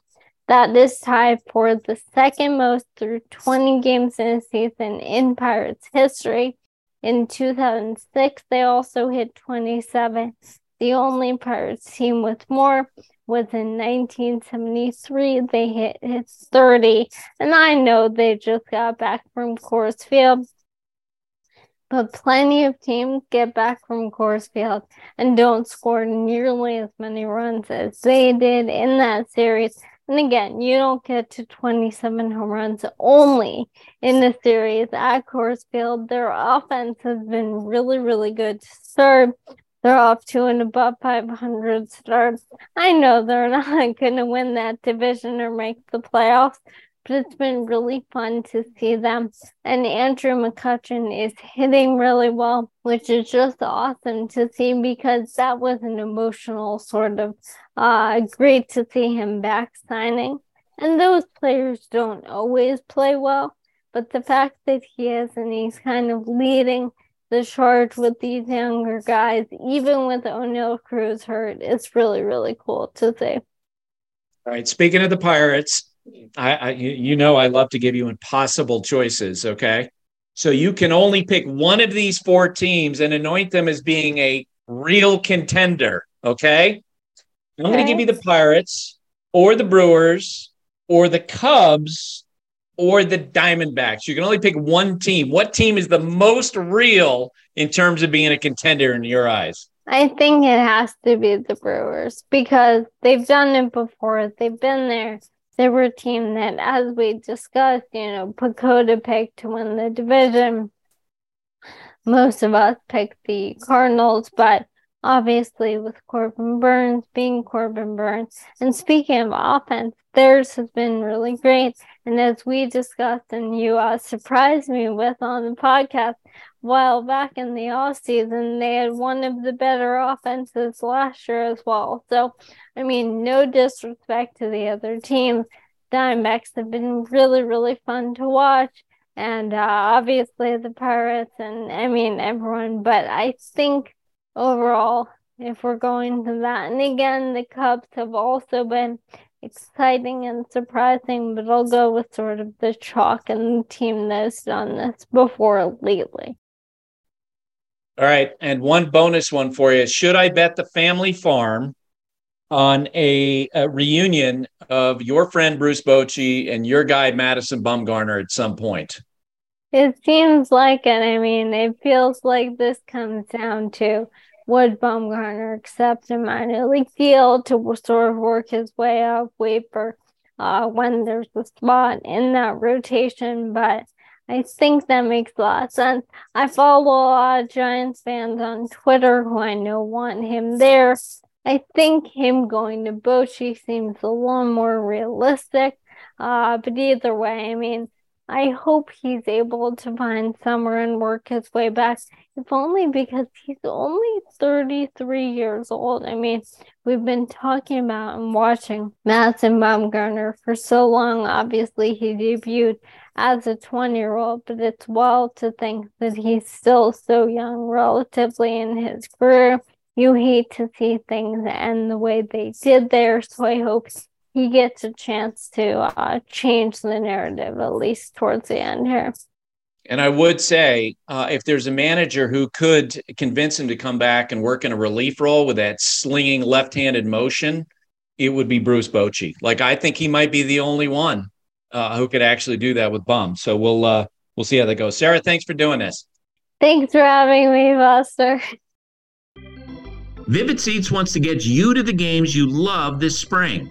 That is tied for the second most through 20 games in a season in Pirates history. In 2006, they also hit 27. The only Pirates team with more was in 1973. They hit, hit 30. And I know they just got back from Coors Field but plenty of teams get back from Coors Field and don't score nearly as many runs as they did in that series. And again, you don't get to 27 home runs only in the series at Coors Field. Their offense has been really, really good to start. They're off to an above 500 start. I know they're not going to win that division or make the playoffs, it's been really fun to see them. And Andrew McCutchen is hitting really well, which is just awesome to see because that was an emotional sort of uh, great to see him back signing. And those players don't always play well, but the fact that he is and he's kind of leading the charge with these younger guys, even with Oneil Cruz hurt, it's really, really cool to see. All right. Speaking of the Pirates, I, I you know I love to give you impossible choices. Okay, so you can only pick one of these four teams and anoint them as being a real contender. Okay, I'm going to give you the Pirates or the Brewers or the Cubs or the Diamondbacks. You can only pick one team. What team is the most real in terms of being a contender in your eyes? I think it has to be the Brewers because they've done it before. They've been there a team that, as we discussed, you know, PECOTA picked to win the division. Most of us picked the Cardinals, but obviously with Corbin Burnes being Corbin Burnes. And speaking of offense, theirs has been really great. And as we discussed and you uh, surprised me with on the podcast, while back in the off season, they had one of the better offenses last year as well. So, I mean, no disrespect to the other teams. Diamondbacks have been really, really fun to watch. And uh, obviously the Pirates and I mean everyone, but I think overall, if we're going to that, and again, the Cubs have also been exciting and surprising, but I'll go with sort of the chalk and the team that's done this before lately. All right. And one bonus one for you. Should I bet the family farm on a, a reunion of your friend Bruce Bochy and your guy Madison Bumgarner at some point? It seems like it. I mean, it feels like this comes down to would Bumgarner accept a minor league deal to sort of work his way up, wait for uh, when there's a spot in that rotation. But I think that makes a lot of sense. I follow a lot of Giants fans on Twitter who I know want him there. I think him going to Bochy seems a little more realistic. Uh, but either way, I mean, I hope he's able to find somewhere and work his way back, if only because he's only 33 years old. I mean, we've been talking about and watching Madison Bumgarner for so long. Obviously, he debuted as a 20 year old, but it's wild to think that he's still so young relatively in his career. You hate to see things end the way they did there, so I hope he gets a chance to uh, change the narrative at least towards the end here. And I would say, uh, if there's a manager who could convince him to come back and work in a relief role with that slinging left-handed motion, it would be Bruce Bochy. Like I think he might be the only one uh, who could actually do that with Bum. So we'll uh, we'll see how that goes. Sarah, thanks for doing this. Thanks for having me, Buster. Vivid Seats wants to get you to the games you love this spring.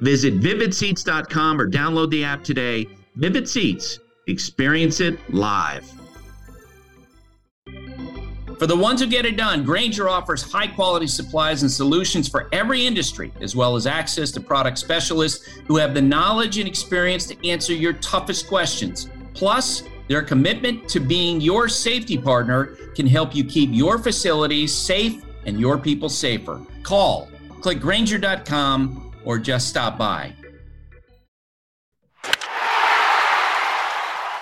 Visit vividseats.com or download the app today. Vivid Seats, experience it live. For the ones who get it done, Grainger offers high quality supplies and solutions for every industry, as well as access to product specialists who have the knowledge and experience to answer your toughest questions. Plus, their commitment to being your safety partner can help you keep your facilities safe and your people safer. Call, click Grainger.com or just stop by.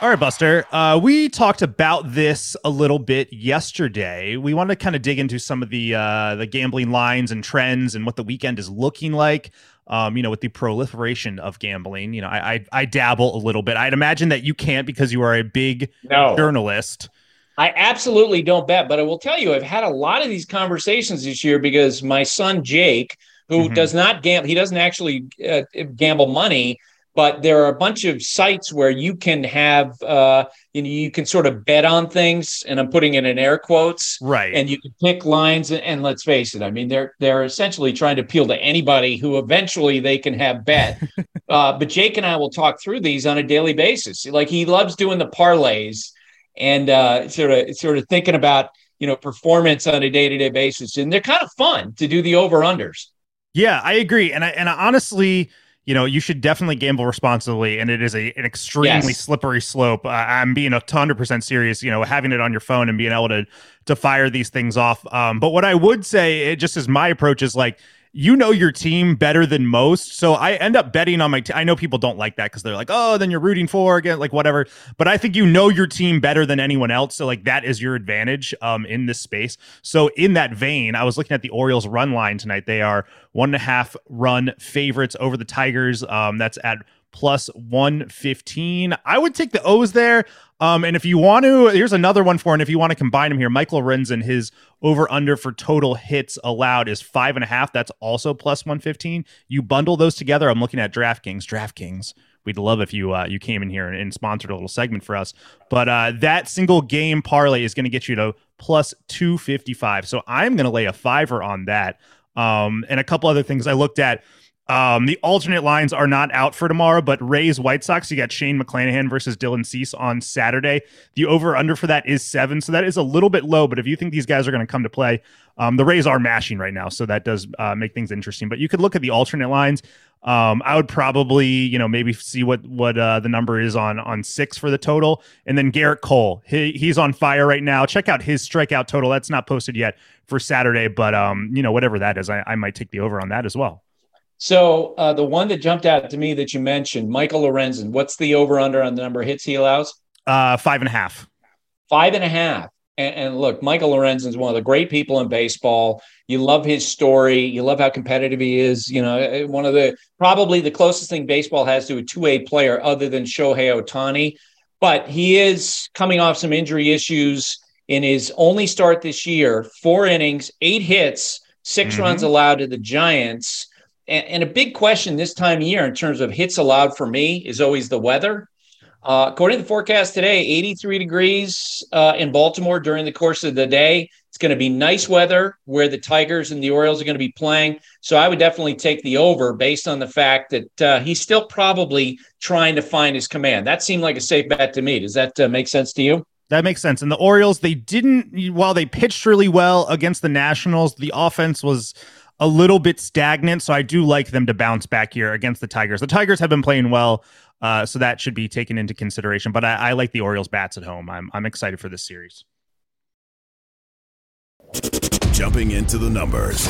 All right, Buster. Uh, we talked about this a little bit yesterday. We want to kind of dig into some of the uh, the gambling lines and trends and what the weekend is looking like. Um, you know, with the proliferation of gambling, you know, I, I, I dabble a little bit. I'd imagine that you can't because you are a big no. journalist. I absolutely don't bet, but I will tell you, I've had a lot of these conversations this year because my son Jake, who mm-hmm. does not gamble. He doesn't actually uh, gamble money, but there are a bunch of sites where you can have, uh, you know, you can sort of bet on things, and I'm putting it in air quotes, right? And you can pick lines, and, and let's face it, I mean, they're they're essentially trying to appeal to anybody who eventually they can have bet. uh, but Jake and I will talk through these on a daily basis. Like he loves doing the parlays and uh, sort of sort of thinking about you know performance on a day to day basis, and they're kind of fun to do the over unders. Yeah, I agree, and I and I honestly, you know, you should definitely gamble responsibly, and it is a an extremely yes. slippery slope. Uh, I'm being a hundred percent serious. You know, having it on your phone and being able to to fire these things off. Um, but what I would say, it just as my approach is like you know your team better than most. So I end up betting on my team. I know people don't like that because they're like, oh, then you're rooting for again, like whatever. But I think you know your team better than anyone else. So like that is your advantage um in this space. So in that vein, I was looking at the Orioles run line tonight. They are one and a half run favorites over the Tigers. Um, that's at plus 115. I would take the O's there. Um, and if you want to, here's another one for, and if you want to combine them here, Michael Lorenzen, his over under for total hits allowed is five and a half. That's also plus 115. You bundle those together. I'm looking at DraftKings. DraftKings. We'd love if you uh, you came in here and, and, sponsored a little segment for us. But uh, that single game parlay is going to get you to plus 255. So I'm going to lay a fiver on that. Um, and a couple other things I looked at Um, the alternate lines are not out for tomorrow, but Rays White Sox, you got Shane McClanahan versus Dylan Cease on Saturday. The over under for that is seven, so that is a little bit low. But if you think these guys are going to come to play, um, the Rays are mashing right now, so that does uh, make things interesting. But you could look at the alternate lines. Um, I would probably, you know, maybe see what what uh, the number is on on six for the total, and then Gerrit Cole, he, he's on fire right now. Check out his strikeout total. That's not posted yet for Saturday, but um, you know, whatever that is, I, I might take the over on that as well. So uh, the one that jumped out to me that you mentioned, Michael Lorenzen. What's the over under on the number of hits he allows? Uh, five and a half. Five and a half. And, and look, Michael Lorenzen is one of the great people in baseball. You love his story. You love how competitive he is. You know, eh, one of the probably the closest thing baseball has to a two A player other than Shohei Ohtani. But he is coming off some injury issues in his only start this year. Four innings, eight hits, 6 mm-hmm. runs allowed to the Giants and, and, a big question this time of year in terms of hits allowed for me is always the weather. Uh, according to the forecast today, 83 degrees uh, in Baltimore during the course of the day. It's going to be nice weather where the Tigers and the Orioles are going to be playing. So I would definitely take the over based on the fact that uh, he's still probably trying to find his command. That seemed like a safe bet to me. Does that uh, make sense to you? That makes sense. And the Orioles, they didn't, while they pitched really well against the Nationals, the offense was a little bit stagnant. So I do like them to bounce back here against the Tigers. The Tigers have been playing well, uh, so that should be taken into consideration. But I, I like the Orioles bats at home. I'm I'm excited for this series. Jumping into the numbers.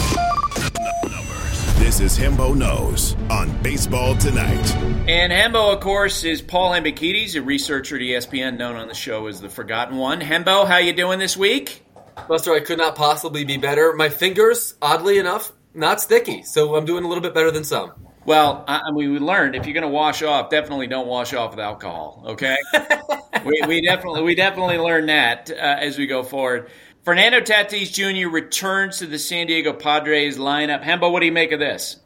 This is Hembo Knows on Baseball Tonight. And Hembo, of course, is Paul Hembekides, a researcher at ESPN, known on the show as the Forgotten One. Hembo, how you doing this week? Buster, I could not possibly be better. My fingers, oddly enough, not sticky, so I'm doing a little bit better than some. Well, I mean, we learned if you're going to wash off, definitely don't wash off with alcohol. Okay, we, we, definitely we definitely learned that uh, as we go forward. Fernando Tatis Jr. returns to the San Diego Padres lineup. Hembo, what do you make of this?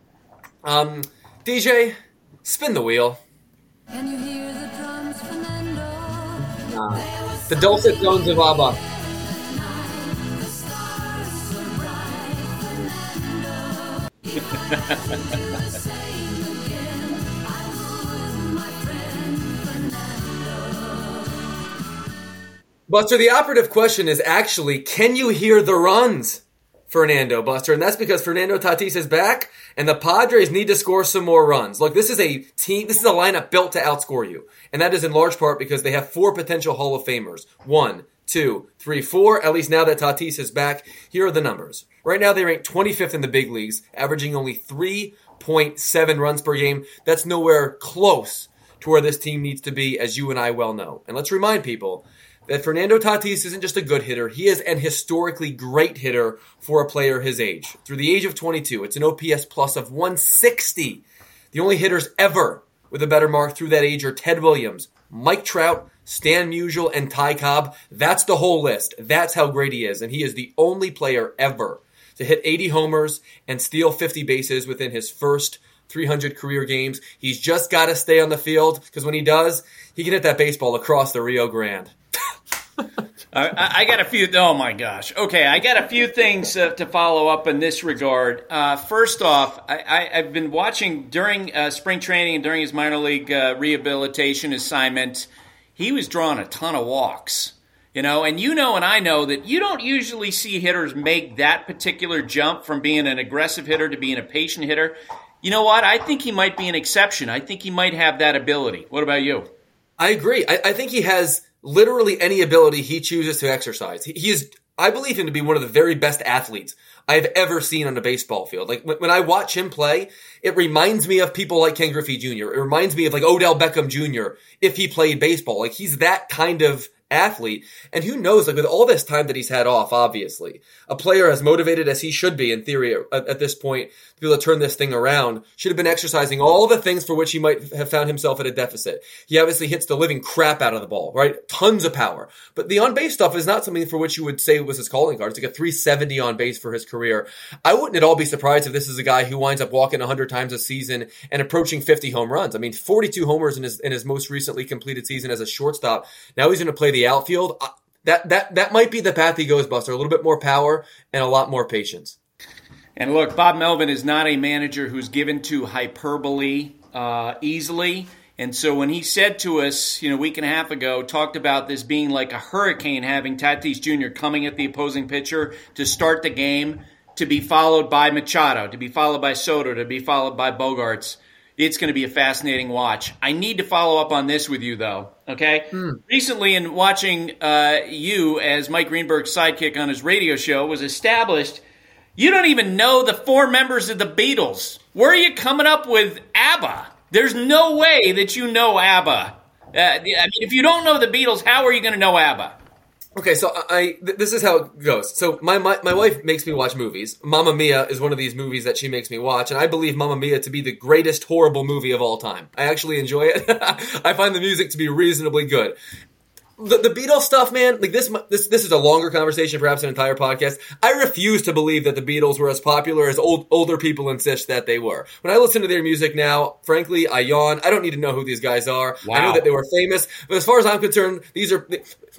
Um, DJ, spin the wheel. The, uh, the dulcet tones of ABBA. Buster, the operative question is actually can you hear the runs, Fernando Buster? And that's because Fernando Tatis is back and the Padres need to score some more runs. Look, this is a team, this is a lineup built to outscore you. And that is in large part because they have four potential Hall of Famers. One, two, three, four. At least now that Tatis is back, here are the numbers. Right now, they rank 25th in the big leagues, averaging only 3.7 runs per game. That's nowhere close to where this team needs to be, as you and I well know. And let's remind people that Fernando Tatis isn't just a good hitter, he is an historically great hitter for a player his age. Through the age of 22, it's an OPS plus of 160. The only hitters ever with a better mark through that age are Ted Williams, Mike Trout, Stan Musial, and Ty Cobb. That's the whole list. That's how great he is. And he is the only player ever to hit 80 homers and steal 50 bases within his first 300 career games. He's just got to stay on the field because when he does, he can hit that baseball across the Rio Grande. I, I, got a few. Oh my gosh. Okay, I got a few things uh, to follow up in this regard. Uh, first off, I, have been watching during uh, spring training and during his minor league uh, rehabilitation assignment. He was drawing a ton of walks. You know, and you know, and I know that you don't usually see hitters make that particular jump from being an aggressive hitter to being a patient hitter. You know what? I think he might be an exception. I think he might have that ability. What about you? I agree. I, I think he has literally any ability he chooses to exercise. He, he is, I believe him to be one of the very best athletes I've ever seen on a baseball field. Like when, when I watch him play, it reminds me of people like Ken Griffey Jr. It reminds me of like Odell Beckham Jr. if he played baseball. Like he's that kind of athlete. And who knows, like with all this time that he's had off, obviously, a player as motivated as he should be in theory at, at, this point to be able to turn this thing around should have been exercising all the things for which he might have found himself at a deficit. He obviously hits the living crap out of the ball, right? Tons of power. But the on base stuff is not something for which you would say was his calling card. It's like a 370 on base for his career. I wouldn't at all be surprised if this is a guy who winds up walking 100 times a season and approaching 50 home runs. I mean, 42 homers in his, in his most recently completed season as a shortstop. Now he's going to play the outfield. That that that might be the path he goes, Buster. A little bit more power and a lot more patience. And look, Bob Melvin is not a manager who's given to hyperbole uh, easily. And so when he said to us, you know, a week and a half ago, talked about this being like a hurricane having Tatis Jr. coming at the opposing pitcher to start the game, to be followed by Machado, to be followed by Soto, to be followed by Bogaerts. It's going to be a fascinating watch. I need to follow up on this with you, though. Okay. Hmm. Recently, in watching uh, you as Mike Greenberg's sidekick on his radio show, was established you don't even know the four members of the Beatles. Where are you coming up with ABBA? There's no way that you know ABBA. Uh, I mean, if you don't know the Beatles, how are you going to know ABBA? Okay, so I th- this is how it goes. So my, my my wife makes me watch movies. Mamma Mia is one of these movies that she makes me watch, and I believe Mamma Mia to be the greatest horrible movie of all time. I actually enjoy it. I find the music to be reasonably good. The, the Beatles stuff, man, like this, this, this is a longer conversation, perhaps an entire podcast. I refuse to believe that the Beatles were as popular as old, older people insist that they were. When I listen to their music now, frankly, I yawn. I don't need to know who these guys are. I know that they were famous, but as far as I'm concerned, these are,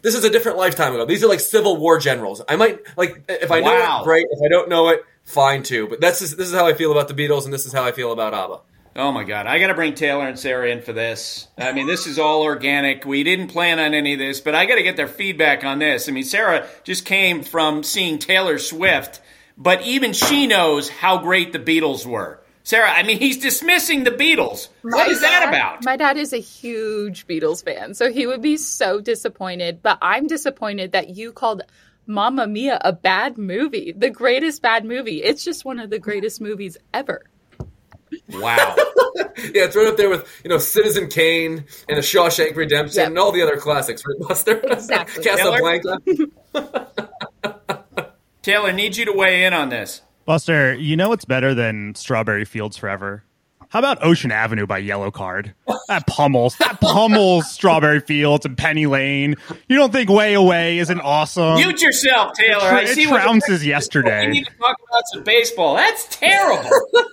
this is a different lifetime ago. These are like Civil War generals. I might, like, if I know Wow. it, great. If I don't know it, fine too. But that's just, this is how I feel about the Beatles, and this is how I feel about ABBA. Oh my God, I got to bring Taylor and Sarah in for this. I mean, this is all organic. We didn't plan on any of this, but I got to get their feedback on this. I mean, Sarah just came from seeing Taylor Swift, but even she knows how great the Beatles were. Sarah, I mean, he's dismissing the Beatles. What My is that dad- about? My dad is a huge Beatles fan, so he would be so disappointed. But I'm disappointed that you called Mamma Mia a bad movie, the greatest bad movie. It's just one of the greatest movies ever. Wow. Yeah, it's right up there with you know Citizen Kane and The Shawshank Redemption and all the other classics. Right, Buster? Exactly. Casablanca. Taylor, need you to weigh in on this. Buster, you know what's better than Strawberry Fields Forever? How about Ocean Avenue by Yellowcard? That pummels, that pummels Strawberry Fields and Penny Lane. You don't think Way Away isn't awesome? Mute yourself, Taylor. I It see what you're- trounces We yesterday. need to talk about some baseball. That's terrible.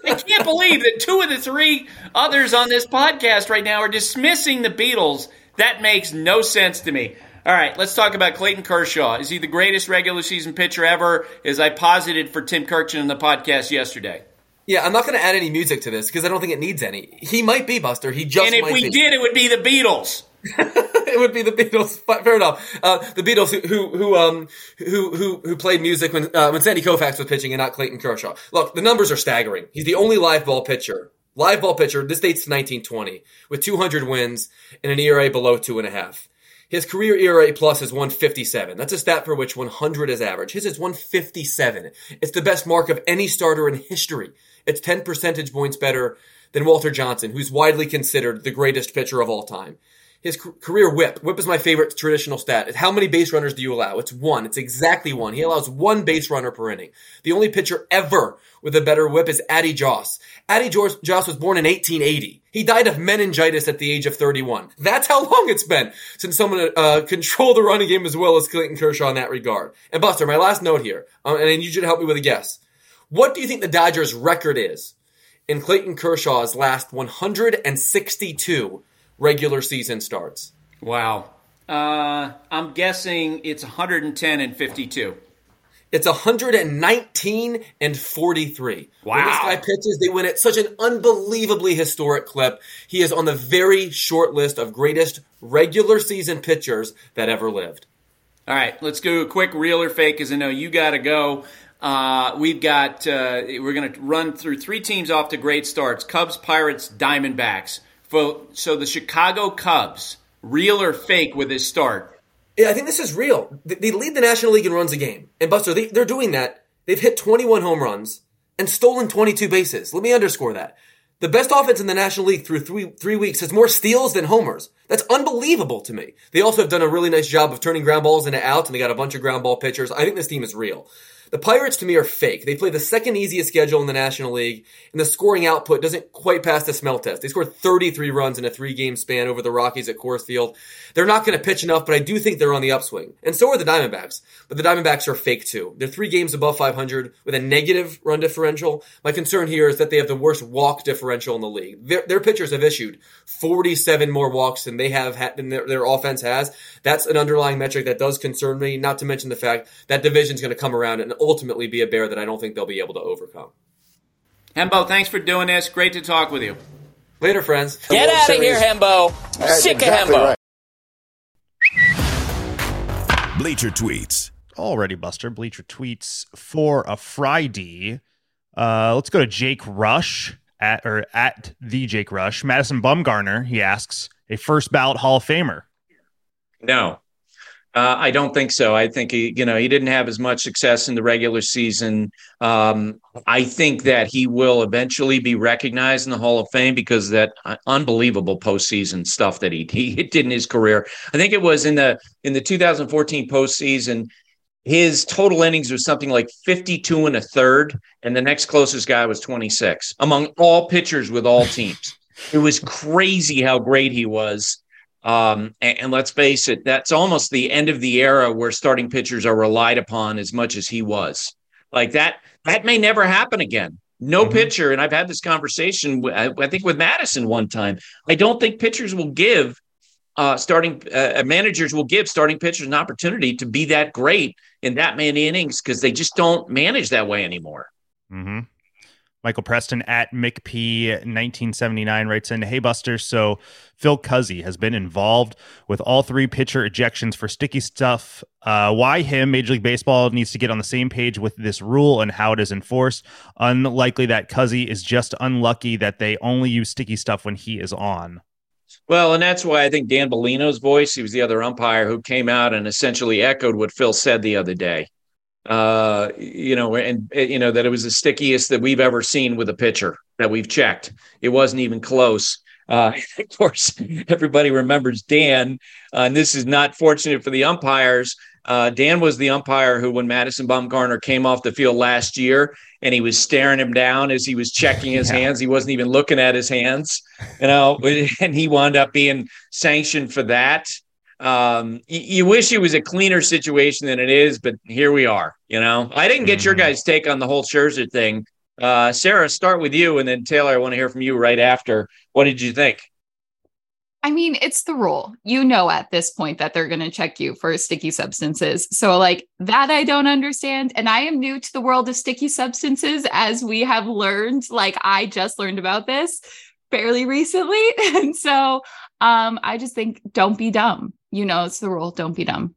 I can't believe that two of the three others on this podcast right now are dismissing the Beatles. That makes no sense to me. All right, let's talk about Clayton Kershaw. Is he the greatest regular season pitcher ever? As I posited for Tim Kurkjian in the podcast yesterday. Yeah, I'm not going to add any music to this because I don't think it needs any. He might be Buster. He just and if we be. did, it would be the Beatles. it would be the Beatles. Fair enough. Uh, the Beatles, who who who um who who who played music when uh, when Sandy Koufax was pitching and not Clayton Kershaw. Look, the numbers are staggering. He's the only live ball pitcher, live ball pitcher. This dates to 1920 with 200 wins and an ERA below two and a half. His career ERA plus is 157. That's a stat for which 100 is average. His is 157. It's the best mark of any starter in history. It's 10 percentage points better than Walter Johnson, who's widely considered the greatest pitcher of all time. His career whip. Whip is my favorite traditional stat. How many base runners do you allow? It's one. It's exactly one. He allows one base runner per inning. The only pitcher ever with a better whip is Addie Joss. Addie Joss was born in 1880. He died of meningitis at the age of 31. That's how long it's been since someone uh, controlled the running game as well as Clayton Kershaw in that regard. And Buster, my last note here, um, and you should help me with a guess. What do you think the Dodgers' record is in Clayton Kershaw's last 162 regular season starts? Wow. Uh, I'm guessing it's 110 and 52. It's 119 and 43. When this guy pitches, they win at such an unbelievably historic clip. He is on the very short list of greatest regular season pitchers that ever lived. All right, let's do a quick real or fake because I know you got to go. Uh, we've got, uh, we're going to run through three teams off to great starts Cubs, Pirates, Diamondbacks. So the Chicago Cubs, real or fake with his start? Yeah, I think this is real. They- They lead the National League in runs a game. And Buster, they, they're doing that. They've hit 21 home runs and stolen 22 bases. Let me underscore that. The best offense in the National League through three, three weeks has more steals than homers. That's unbelievable to me. They also have done a really nice job of turning ground balls into outs, and they got a bunch of ground ball pitchers. I think this team is real. The Pirates to me are fake. They play the second easiest schedule in the National League, and the scoring output doesn't quite pass the smell test. They scored 33 runs in a three game span over the Rockies at Coors Field. They're not going to pitch enough, but I do think they're on the upswing. And so are the Diamondbacks. But the Diamondbacks are fake too. They're three games above 500 with a negative run differential. My concern here is that they have the worst walk differential in the league. Their, their pitchers have issued 47 more walks than they have had, than their, their offense has. That's an underlying metric that does concern me, not to mention the fact that division's going to come around and ultimately be a bear that I don't think they'll be able to overcome. Hembo, thanks for doing this. Great to talk with you. Later, friends. Get out of here, Hembo. Sick exactly of Hembo. right. Bleacher tweets. Already, Buster. Bleacher tweets for a Friday. Uh, let's go to Jake Rush at or at the Jake Rush. Madison Bumgarner. He asks a first ballot Hall of Famer. No, uh, I don't think so. I think he, you know, he didn't have as much success in the regular season. Um, I think that he will eventually be recognized in the Hall of Fame because that uh, unbelievable postseason stuff that he he did in his career. I think it was in the in the 2014 postseason. His total innings was something like 52 and a third, and the next closest guy was 26 among all pitchers with all teams. It was crazy how great he was. Um, and, and let's face it, that's almost the end of the era where starting pitchers are relied upon as much as he was. Like that, that may never happen again. No pitcher, and I've had this conversation, I think with Madison one time. I don't think pitchers will give uh, starting uh, managers will give starting pitchers an opportunity to be that great in that many innings because they just don't manage that way anymore. Mm-hmm. Michael Preston at McP1979 writes in, Hey Buster, so Phil Cuzzi has been involved with all three pitcher ejections for sticky stuff. Uh, why him? Major League Baseball needs to get on the same page with this rule and how it is enforced. Unlikely that Cuzzi is just unlucky that they only use sticky stuff when he is on. Well, and that's why I think Dan Bellino's voice, he was the other umpire who came out and essentially echoed what Phil said the other day. Uh, you know, and you know that it was the stickiest that we've ever seen with a pitcher that we've checked. It wasn't even close. Uh, of course, everybody remembers Dan, uh, and this is not fortunate for the umpires. Uh, Dan was the umpire who, when Madison Bumgarner came off the field last year, and he was staring him down as he was checking his Yeah. hands. He wasn't even looking at his hands, you know, and he wound up being sanctioned for that. Um, y- you wish it was a cleaner situation than it is, but here we are. You know, I didn't get your guys' take on the whole Scherzer thing. Uh, Sarah, start with you, and then Taylor. I want to hear from you right after. What did you think? I mean, it's the rule. You know at this point that they're going to check you for sticky substances. So, like, that I don't understand. And I am new to the world of sticky substances, as we have learned. Like, I just learned about this fairly recently. And so, um, I just think don't be dumb. You know, it's the rule. Don't be dumb.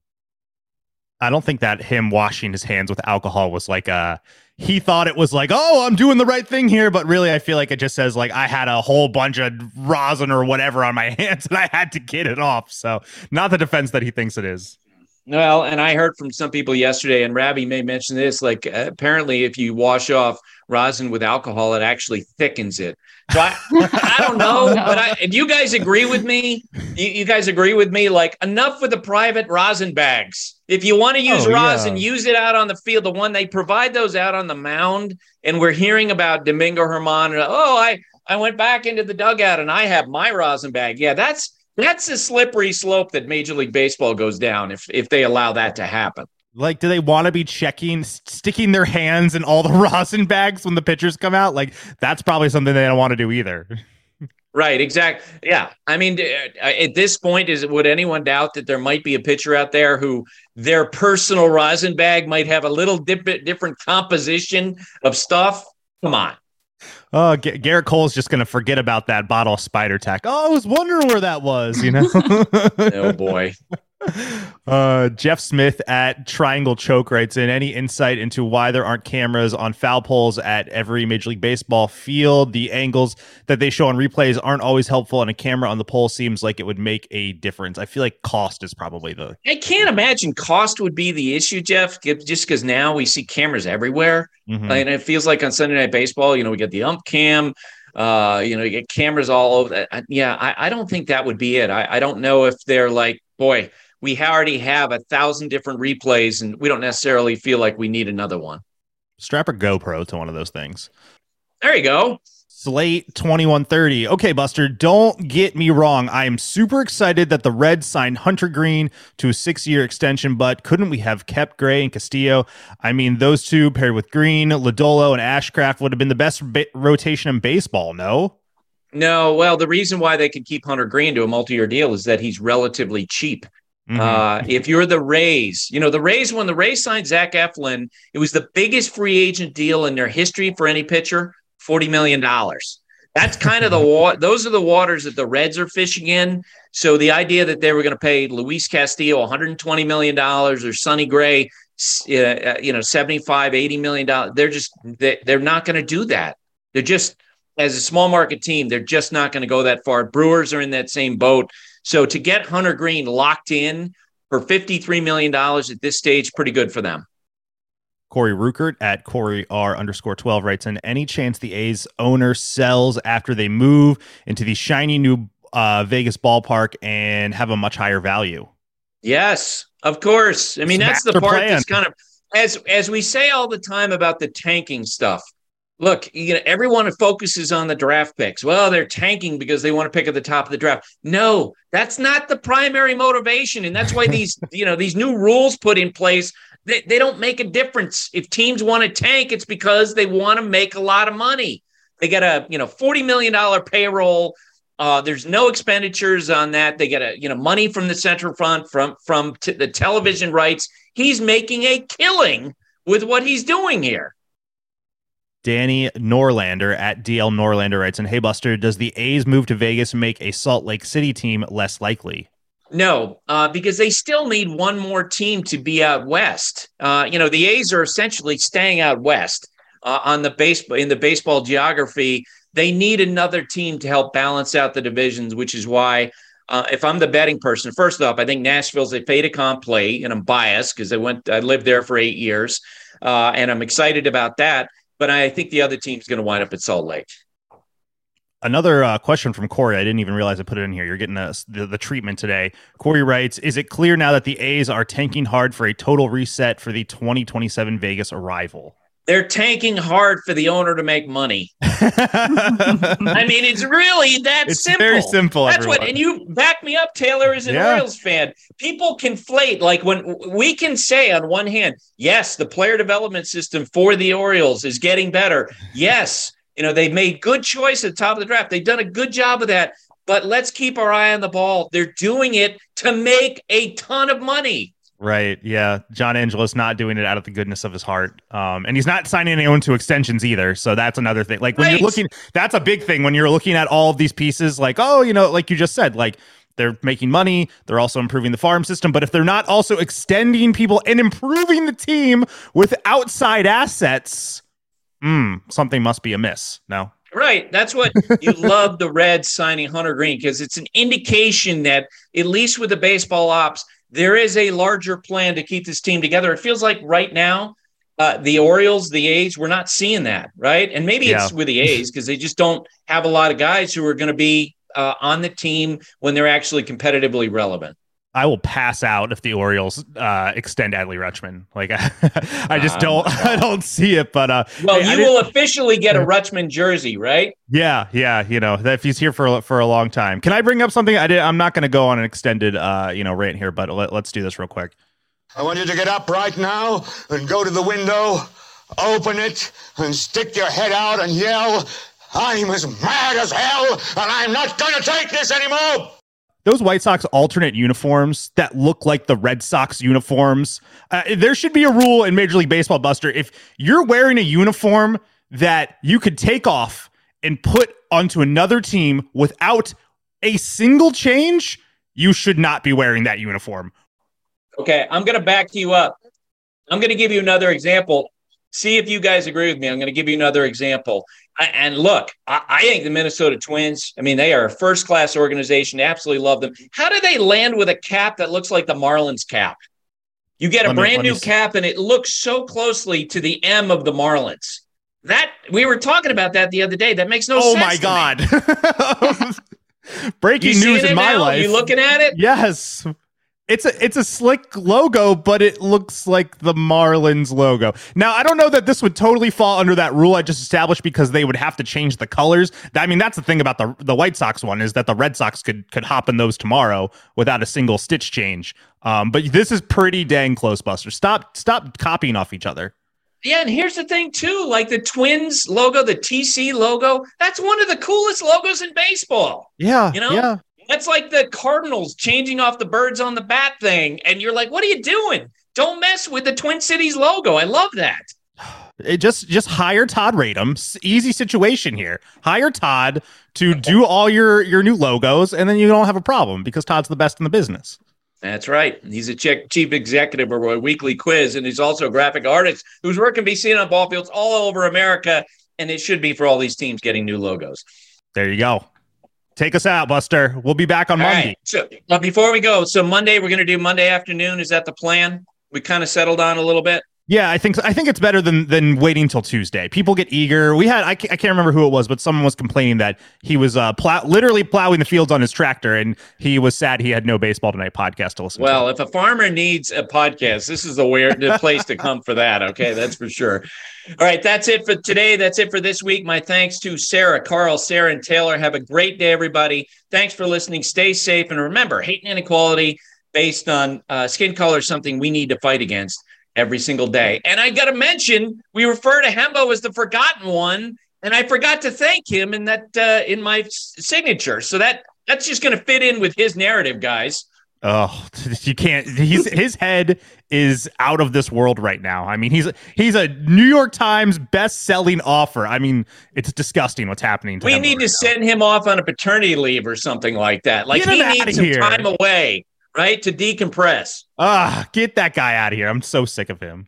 I don't think that him washing his hands with alcohol was like a he thought it was like, oh, I'm doing the right thing here, but really I feel like it just says like I had a whole bunch of rosin or whatever on my hands and I had to get it off. So not the defense that he thinks it is. Well, and I heard from some people yesterday, and Rabbi may mention this. Like, uh, apparently, if you wash off rosin with alcohol, it actually thickens it. So I, I don't know, Oh, no. but I, if you guys agree with me, you, you guys agree with me. Like, enough with the private rosin bags. If you want to use Oh, rosin, yeah. use it out on the field. The one they provide those out on the mound, and we're hearing about Domingo Germán. and, Oh, I I went back into the dugout and I have my rosin bag. Yeah, that's that's a slippery slope that Major League Baseball goes down if if they allow that to happen. Like, do they want to be checking, sticking their hands in all the rosin bags when the pitchers come out? Like, that's probably something they don't want to do either. Right, exactly. Yeah, I mean, uh, at this point, is would anyone doubt that there might be a pitcher out there who their personal rosin bag might have a little dip- different composition of stuff? Come on. Oh, G- Gerrit Cole's just going to forget about that bottle of spider tack. Oh, I was wondering where that was, you know? Oh boy. Uh, Jeff Smith at Triangle Choke writes in any insight into why there aren't cameras on foul poles at every Major League Baseball field. The angles that they show on replays aren't always helpful, and a camera on the pole seems like it would make a difference. I feel like cost is probably the I can't imagine cost would be the issue, Jeff, just because now we see cameras everywhere. Mhm. And it feels like on Sunday Night Baseball, you know, we get the ump cam, uh, you know, you get cameras all over. That. Yeah, I, I don't think that would be it. I, I don't know if they're like, boy, we already have a thousand different replays and we don't necessarily feel like we need another one. strap a GoPro to one of those things. There you go. Slate 2130. Okay, Buster, don't get me wrong. I am super excited that the Reds signed Hunter Greene to a six year extension, but couldn't we have kept Gray and Castillo? I mean, those two paired with Greene, Lodolo, and Ashcraft would have been the best ba- rotation in baseball, no? No, well, the reason why they could keep Hunter Greene to a multi-year deal is that he's relatively cheap. Mm-hmm. Uh, if you're the Rays, you know, the Rays, when the Rays signed Zach Eflin, it was the biggest free agent deal in their history for any pitcher, $40 million. That's kind of the water. Those are the waters that the Reds are fishing in. So the idea that they were going to pay Luis Castillo 120 million dollars or Sonny Gray, uh, you know, 75, 80 million dollars, they're just they, they're not going to do that. They're just as a small market team, they're just not going to go that far. Brewers are in that same boat. So to get Hunter Greene locked in for $53 million at this stage, pretty good for them. Corey Ruckert at Corey R underscore 12 writes in any chance the A's owner sells after they move into the shiny new uh, Vegas ballpark and have a much higher value. Yes, of course. I mean, that's the part plan. that's kind of as as we say all the time about the tanking stuff look, you know, everyone focuses on the draft picks. Well, they're tanking because they want to pick at the top of the draft. No, that's not the primary motivation. And that's why these, you know, these new rules put in place, they, they don't make a difference. If teams want to tank, it's because they want to make a lot of money. They get a, you know, $40 million payroll. Uh, there's no expenditures on that. They get a, you know, money from the central front from, from t- the television rights. He's making a killing with what he's doing here. Danny Norlander at DL Norlander writes, and hey, Buster, does the A's move to Vegas make a Salt Lake City team less likely? No, uh, because they still need one more team to be out west. Uh, you know, the A's are essentially staying out west uh, on the base in the baseball geography. They need another team to help balance out the divisions, which is why, uh, if I'm the betting person, first off, I think Nashville's a fait accompli, and I'm biased because I went, I lived there for eight years, uh, and I'm excited about that but I think the other team's going to wind up at Salt Lake. Another uh, question from Corey. I didn't even realize I put it in here. You're getting the, the treatment today. Corey writes Is it clear now that the A's are tanking hard for a total reset for the 2027 Vegas arrival? They're tanking hard for the owner to make money. I mean, it's really that it's simple. Very simple. That's everyone. what, and you back me up, Taylor, is an yeah. Orioles fan. People conflate, like when we can say on one hand, yes, the player development system for the Orioles is getting better. Yes, you know they've made good choice at the top of the draft. They've done a good job of that. But let's keep our eye on the ball. They're doing it to make a ton of money. Right. Yeah. John Angelos not doing it out of the goodness of his heart. Um, and he's not signing anyone to extensions either. So that's another thing. Like when right. you're looking, that's a big thing when you're looking at all of these pieces, like, oh, you know, like you just said, like they're making money, they're also improving the farm system. But if they're not also extending people and improving the team with outside assets, hmm, something must be amiss. No. Right. That's what you love the Reds signing Hunter Greene because it's an indication that, at least with the baseball ops, there is a larger plan to keep this team together. It feels like right now, uh, the Orioles, the A's, we're not seeing that, right? And maybe yeah. it's with the A's because they just don't have a lot of guys who are going to be uh, on the team when they're actually competitively relevant. I will pass out if the Orioles uh, extend Adley Rutschman. Like I, I just don't, I don't see it. But uh, well, hey, you will officially get a Rutschman jersey, right? Yeah, yeah. You know, if he's here for for a long time. Can I bring up something? I did. I'm not going to go on an extended, uh, you know, rant here, but let, let's do this real quick. I want you to get up right now and go to the window, open it, and stick your head out and yell, "I'm as mad as hell, and I'm not going to take this anymore." Those White Sox alternate uniforms that look like the Red Sox uniforms. Uh, there should be a rule in Major League Baseball, Buster. If you're wearing a uniform that you could take off and put onto another team without a single change, you should not be wearing that uniform. Okay, I'm going to back you up. I'm going to give you another example. See if you guys agree with me. I'm going to give you another example. And look, I, think the Minnesota Twins, I mean, they are a first class organization. Absolutely love them. How do they land with a cap that looks like the Marlins cap? You get a me, brand new see. cap and it looks so closely to the M of the Marlins. That we were talking about that the other day. That makes no oh sense. Oh my God. Breaking news in my now? life. Are you looking at it? Yes. It's a it's a slick logo, but it looks like the Marlins logo. Now, I don't know that this would totally fall under that rule I just established because they would have to change the colors. I mean, that's the thing about the the White Sox one is that the Red Sox could could hop in those tomorrow without a single stitch change. Um, but this is pretty dang close, Buster. Stop stop copying off each other. Yeah, and here's the thing too, like the Twins logo, the TC logo, that's one of the coolest logos in baseball. Yeah, you know, yeah That's like the Cardinals changing off the birds on the bat thing. And you're like, what are you doing? Don't mess with the Twin Cities logo. I love that. It just just hire Todd Radom. Easy situation here. Hire Todd to do all your your new logos, and then you don't have a problem because Todd's the best in the business. That's right. He's a chief executive of a weekly quiz, and he's also a graphic artist whose work can be seen on ball fields all over America. And it should be for all these teams getting new logos. There you go. Take us out, Buster. We'll be back on All Monday. right. So uh, before we go, so Monday we're going to do Monday afternoon. Is that the plan? We kind of settled on a little bit. Yeah, I think. I think it's better than than waiting till Tuesday. People get eager. We had I, ca- I can't remember who it was, but someone was complaining that he was uh plow, literally plowing the fields on his tractor, and he was sad he had no baseball tonight podcast to listen. Well, if a farmer needs a podcast, this is the weird the place to come for that. Okay, that's for sure. All right, that's it for today. That's it for this week. My thanks to Sarah, Karl, Sarah, and Taylor. Have a great day, everybody. Thanks for listening. Stay safe, and remember, hate and inequality based on uh, skin color is something we need to fight against every single day. And I got to mention, we refer to Hembo as the forgotten one, and I forgot to thank him in that uh, in my signature. So that that's just going to fit in with his narrative, guys. Oh, you can't. He's his head is out of this world right now. I mean, he's he's a New York Times best-selling offer. I mean, it's disgusting what's happening. To We need to send him off on a paternity leave or something like that. Like Get he needs some here. time away, right, to decompress. Ah, get that guy out of here. I'm so sick of him.